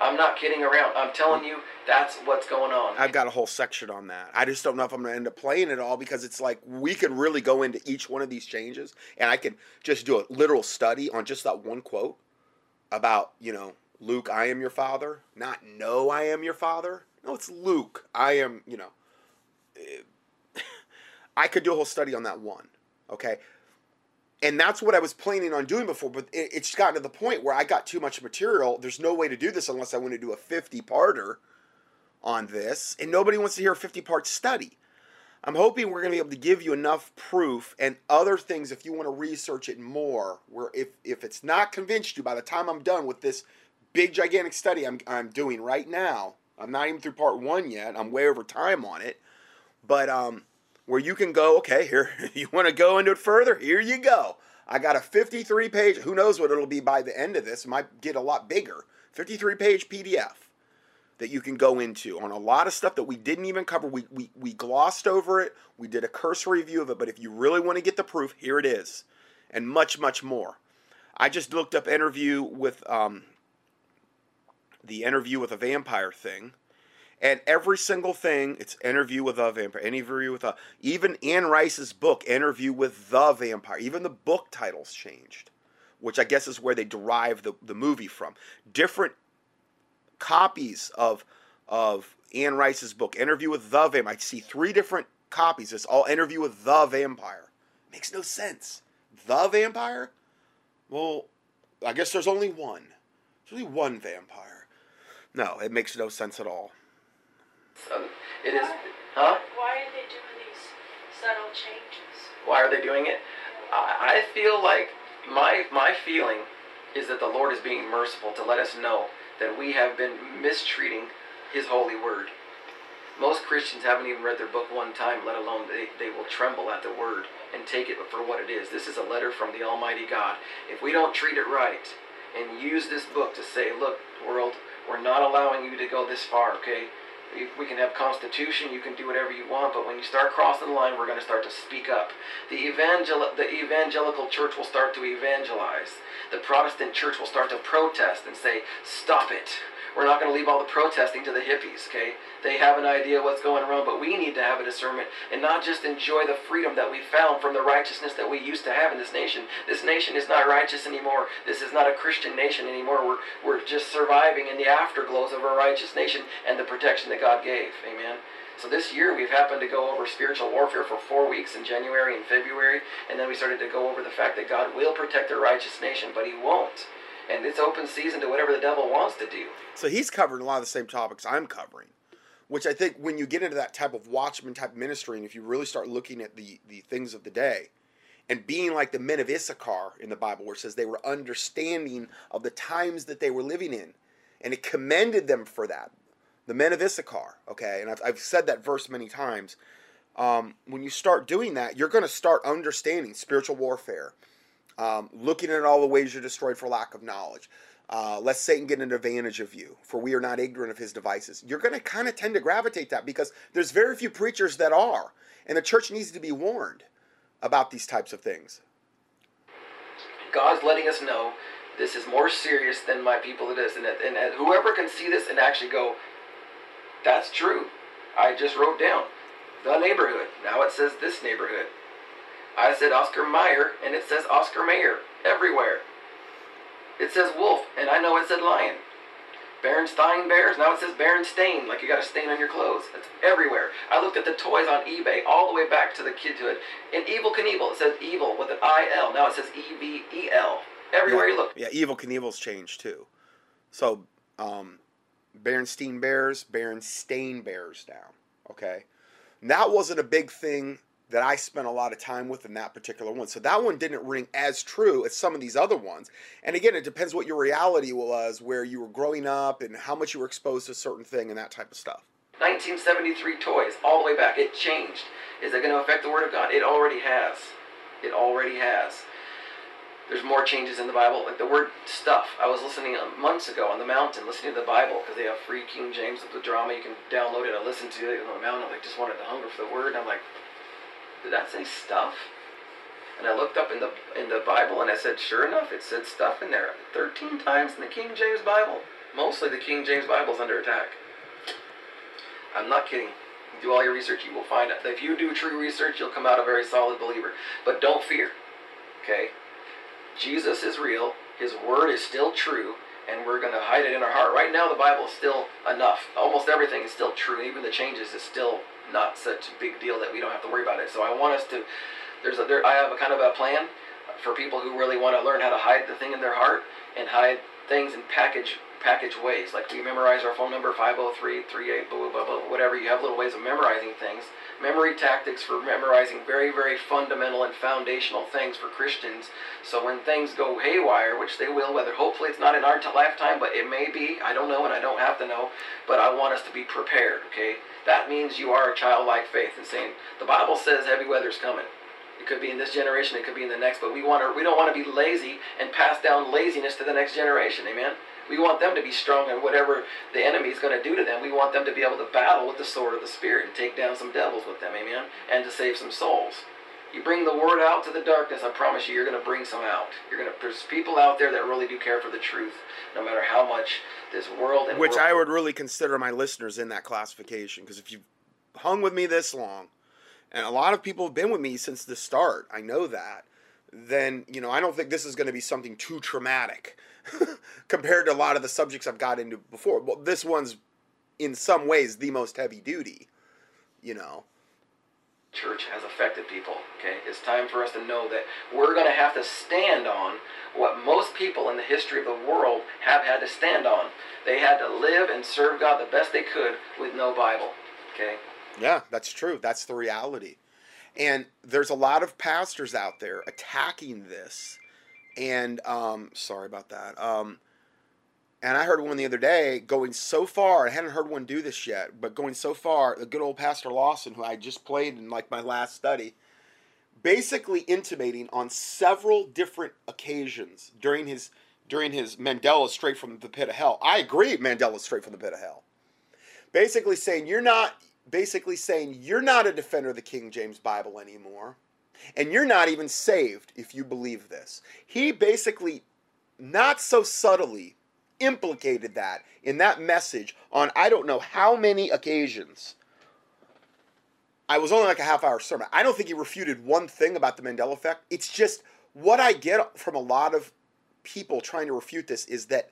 I'm not kidding around. I'm telling you, that's what's going on. I've got a whole section on that. I just don't know if I'm going to end up playing it all because it's like we could really go into each one of these changes and I could just do a literal study on just that one quote about, you know, Luke, I am your father. Not no, I am your father. No, it's Luke. I am, you know. eh, I could do a whole study on that one. Okay. And that's what I was planning on doing before, but it, it's gotten to the point where I got too much material. There's no way to do this unless I want to do a 50 parter on this, and nobody wants to hear a 50 part study. I'm hoping we're going to be able to give you enough proof and other things if you want to research it more. Where if, if it's not convinced you by the time I'm done with this big gigantic study I'm, I'm doing right now, I'm not even through part one yet. I'm way over time on it, but um, where you can go, okay, here you want to go into it further, here you go. I got a 53 page. Who knows what it'll be by the end of this? It might get a lot bigger. 53 page PDF that you can go into on a lot of stuff that we didn't even cover. We, we, we glossed over it. We did a cursory review of it. But if you really want to get the proof, here it is. And much, much more. I just looked up interview with um, the interview with a vampire thing. And every single thing, it's interview with a vampire, interview with a. Even Anne Rice's book, Interview with the Vampire, even the book titles changed, which I guess is where they derive the, the movie from. Different copies of of Anne Rice's book, Interview with the Vampire. I see three different copies. It's all Interview with the Vampire. Makes no sense. The Vampire? Well, I guess there's only one. There's only one vampire. No, it makes no sense at all. Um, it is, huh? Why are they doing these subtle changes? Why are they doing it? I, I feel like my my feeling is that the Lord is being merciful to let us know that we have been mistreating His holy word. Most Christians haven't even read their book one time, let alone they, they will tremble at the word and take it for what it is. This is a letter from the Almighty God. If we don't treat it right and use this book to say, look, world, we're not allowing you to go this far, okay? We can have constitution, you can do whatever you want, but when you start crossing the line, we're going to start to speak up. The, evangel- the evangelical church will start to evangelize. The Protestant church will start to protest and say, stop it. We're not going to leave all the protesting to the hippies, okay? They have an idea what's going on, but we need to have a discernment and not just enjoy the freedom that we found from the righteousness that we used to have in this nation. This nation is not righteous anymore. This is not a Christian nation anymore. We're, we're just surviving in the afterglows of a righteous nation and the protection that God gave. Amen. So this year we've happened to go over spiritual warfare for four weeks in January and February, and then we started to go over the fact that God will protect a righteous nation, but He won't. And it's open season to whatever the devil wants to do. So he's covering a lot of the same topics I'm covering, which I think when you get into that type of watchman type ministry, and if you really start looking at the the things of the day, and being like the men of Issachar in the Bible, where it says they were understanding of the times that they were living in, and it commended them for that. The men of Issachar, okay, and I've, I've said that verse many times. Um, when you start doing that, you're going to start understanding spiritual warfare, um, looking at all the ways you're destroyed for lack of knowledge. Uh, lest Satan get an advantage of you, for we are not ignorant of his devices. You're going to kind of tend to gravitate that because there's very few preachers that are, and the church needs to be warned about these types of things. God's letting us know this is more serious than my people it is. And, and, and whoever can see this and actually go, that's true. I just wrote down the neighborhood. Now it says this neighborhood. I said Oscar Mayer, and it says Oscar Mayer everywhere. It says wolf, and I know it said lion. Berenstein bears, now it says Berenstain, like you got a stain on your clothes. It's everywhere. I looked at the toys on eBay all the way back to the kidhood. And Evil Knievel, it says evil with an I-L. Now it says E-V-E-L. everywhere you look. Yeah, Evil Knievel's changed too. So, um, Berenstein Bears, Berenstain Bears down. Okay, and that wasn't a big thing that I spent a lot of time with in that particular one. So that one didn't ring as true as some of these other ones. And again, it depends what your reality was, where you were growing up, and how much you were exposed to a certain thing and that type of stuff. 1973 toys, all the way back. It changed. Is it going to affect the Word of God? It already has. It already has. There's more changes in the Bible. Like the word stuff. I was listening uh, months ago on the mountain, listening to the Bible because they have free King James of the drama. You can download it and listen to it on the mountain. I like, just wanted to hunger for the Word. And I'm like, did that say stuff? And I looked up in the in the Bible and I said, sure enough, it said stuff in there. 13 times in the King James Bible. Mostly the King James Bible is under attack. I'm not kidding. Do all your research, you will find out. If you do true research, you'll come out a very solid believer. But don't fear. Okay? Jesus is real. His word is still true. And we're going to hide it in our heart. Right now, the Bible is still enough. Almost everything is still true. Even the changes is still not such a big deal that we don't have to worry about it. So I want us to. There's a, there, I have a kind of a plan for people who really want to learn how to hide the thing in their heart and hide things in package package ways. Like we memorize our phone number 50338, blah, blah, blah, blah, whatever. You have little ways of memorizing things. Memory tactics for memorizing very, very fundamental and foundational things for Christians. So when things go haywire, which they will, whether hopefully it's not in our lifetime, but it may be, I don't know and I don't have to know, but I want us to be prepared, okay? That means you are a childlike faith and saying, the Bible says heavy weather's coming. It could be in this generation, it could be in the next, but we want to we don't want to be lazy and pass down laziness to the next generation. Amen. We want them to be strong in whatever the enemy is going to do to them. We want them to be able to battle with the sword of the Spirit and take down some devils with them, amen, and to save some souls. You bring the word out to the darkness, I promise you, you're going to bring some out. You're going to. There's people out there that really do care for the truth, no matter how much this world and Which world, I would really consider my listeners in that classification because if you've hung with me this long, and a lot of people have been with me since the start, I know that, then, you know, I don't think this is going to be something too traumatic compared to a lot of the subjects I've got into before. Well, this one's in some ways the most heavy duty, you know. Church has affected people. Okay, it's time for us to know that we're going to have to stand on what most people in the history of the world have had to stand on. They had to live and serve God the best they could with no Bible. Okay, Yeah, that's true. That's the reality. And there's a lot of pastors out there attacking this. And um, sorry about that. Um, and I heard one the other day going so far. I hadn't heard one do this yet, but going so far, the good old Pastor Lawson, who I just played in like my last study, basically intimating on several different occasions during his during his Mandela straight from the pit of hell. I agree, Mandela straight from the pit of hell. Basically saying you're not basically saying you're not a defender of the King James Bible anymore, and you're not even saved if you believe this. He basically, not so subtly, implicated that in that message on I don't know how many occasions. I was only like a half hour sermon. I don't think he refuted one thing about the Mandela effect. It's just what I get from a lot of people trying to refute this is that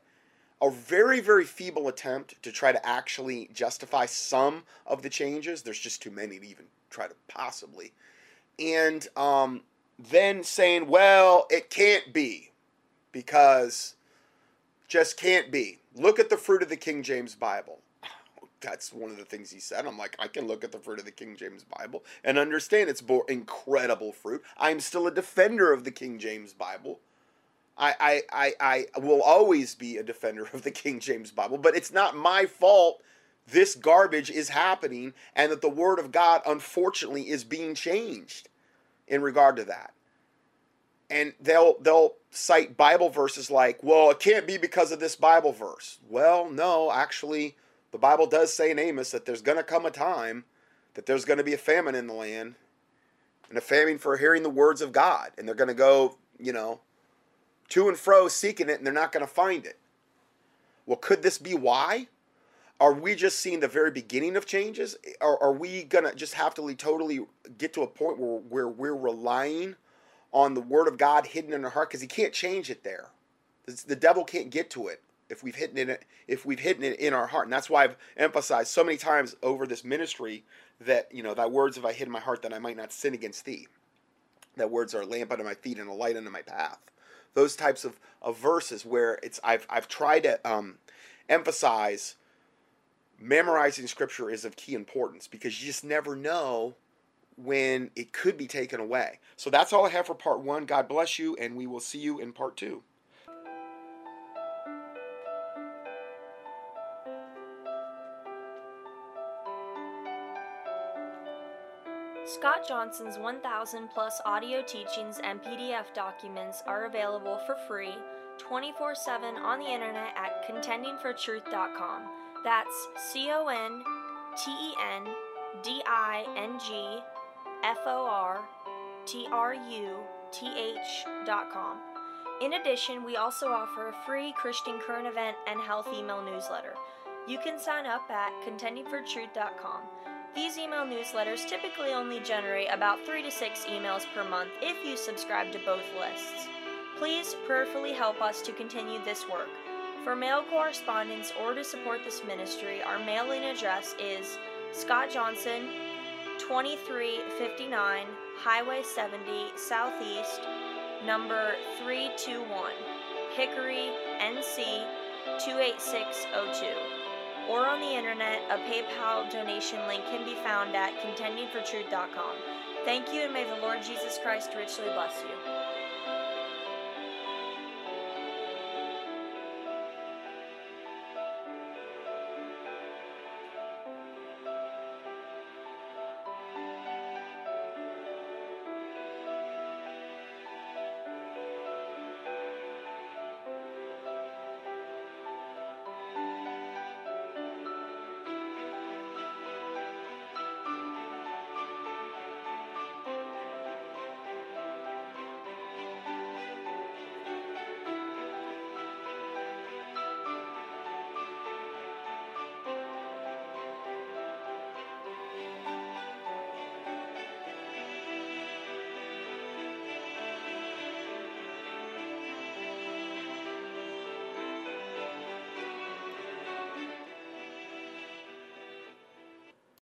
a very, very feeble attempt to try to actually justify some of the changes. There's just too many to even try to possibly. And um, then saying, well, it can't be because just can't be. Look at the fruit of the King James Bible. That's one of the things he said. I'm like, I can look at the fruit of the King James Bible and understand its bore incredible fruit. I'm still a defender of the King James Bible. I, I, I, I will always be a defender of the King James Bible, but it's not my fault this garbage is happening and that the Word of God, unfortunately, is being changed in regard to that. And they'll they'll cite Bible verses like, well, it can't be because of this Bible verse. Well, no, actually, the Bible does say in Amos that there's going to come a time that there's going to be a famine in the land and a famine for hearing the words of God. And they're going to go, you know, to and fro seeking it and they're not going to find it. Well, could this be why? Are we just seeing the very beginning of changes? Or are we going to just have to totally get to a point where, where we're relying on the Word of God hidden in our heart? Because He can't change it there. The devil can't get to it if we've hidden it if we've hidden it in our heart. And that's why I've emphasized so many times over this ministry that, you know, thy words have I hid in my heart that I might not sin against thee. That words are a lamp unto my feet and a light unto my path. those types of, of verses where it's I've I've tried to um, emphasize memorizing scripture is of key importance because you just never know when it could be taken away. So that's all I have for part one. God bless you, and we will see you in part two. Scott Johnson's 1,000 plus audio teachings and PDF documents are available for free 24 7 on the internet at contendingfortruth.com. That's C O N T E N D I N G F O R T R U T com. In addition, we also offer a free Christian current event and health email newsletter. You can sign up at contendingfortruth.com. These email newsletters typically only generate about 3 to 6 emails per month if you subscribe to both lists. Please prayerfully help us to continue this work. For mail correspondence or to support this ministry, our mailing address is Scott Johnson, 2359 Highway 70 Southeast, number 321, Hickory, NC 28602 or on the internet, a PayPal donation link can be found at contendingfortruth.com. Thank you, and may the Lord Jesus Christ richly bless you.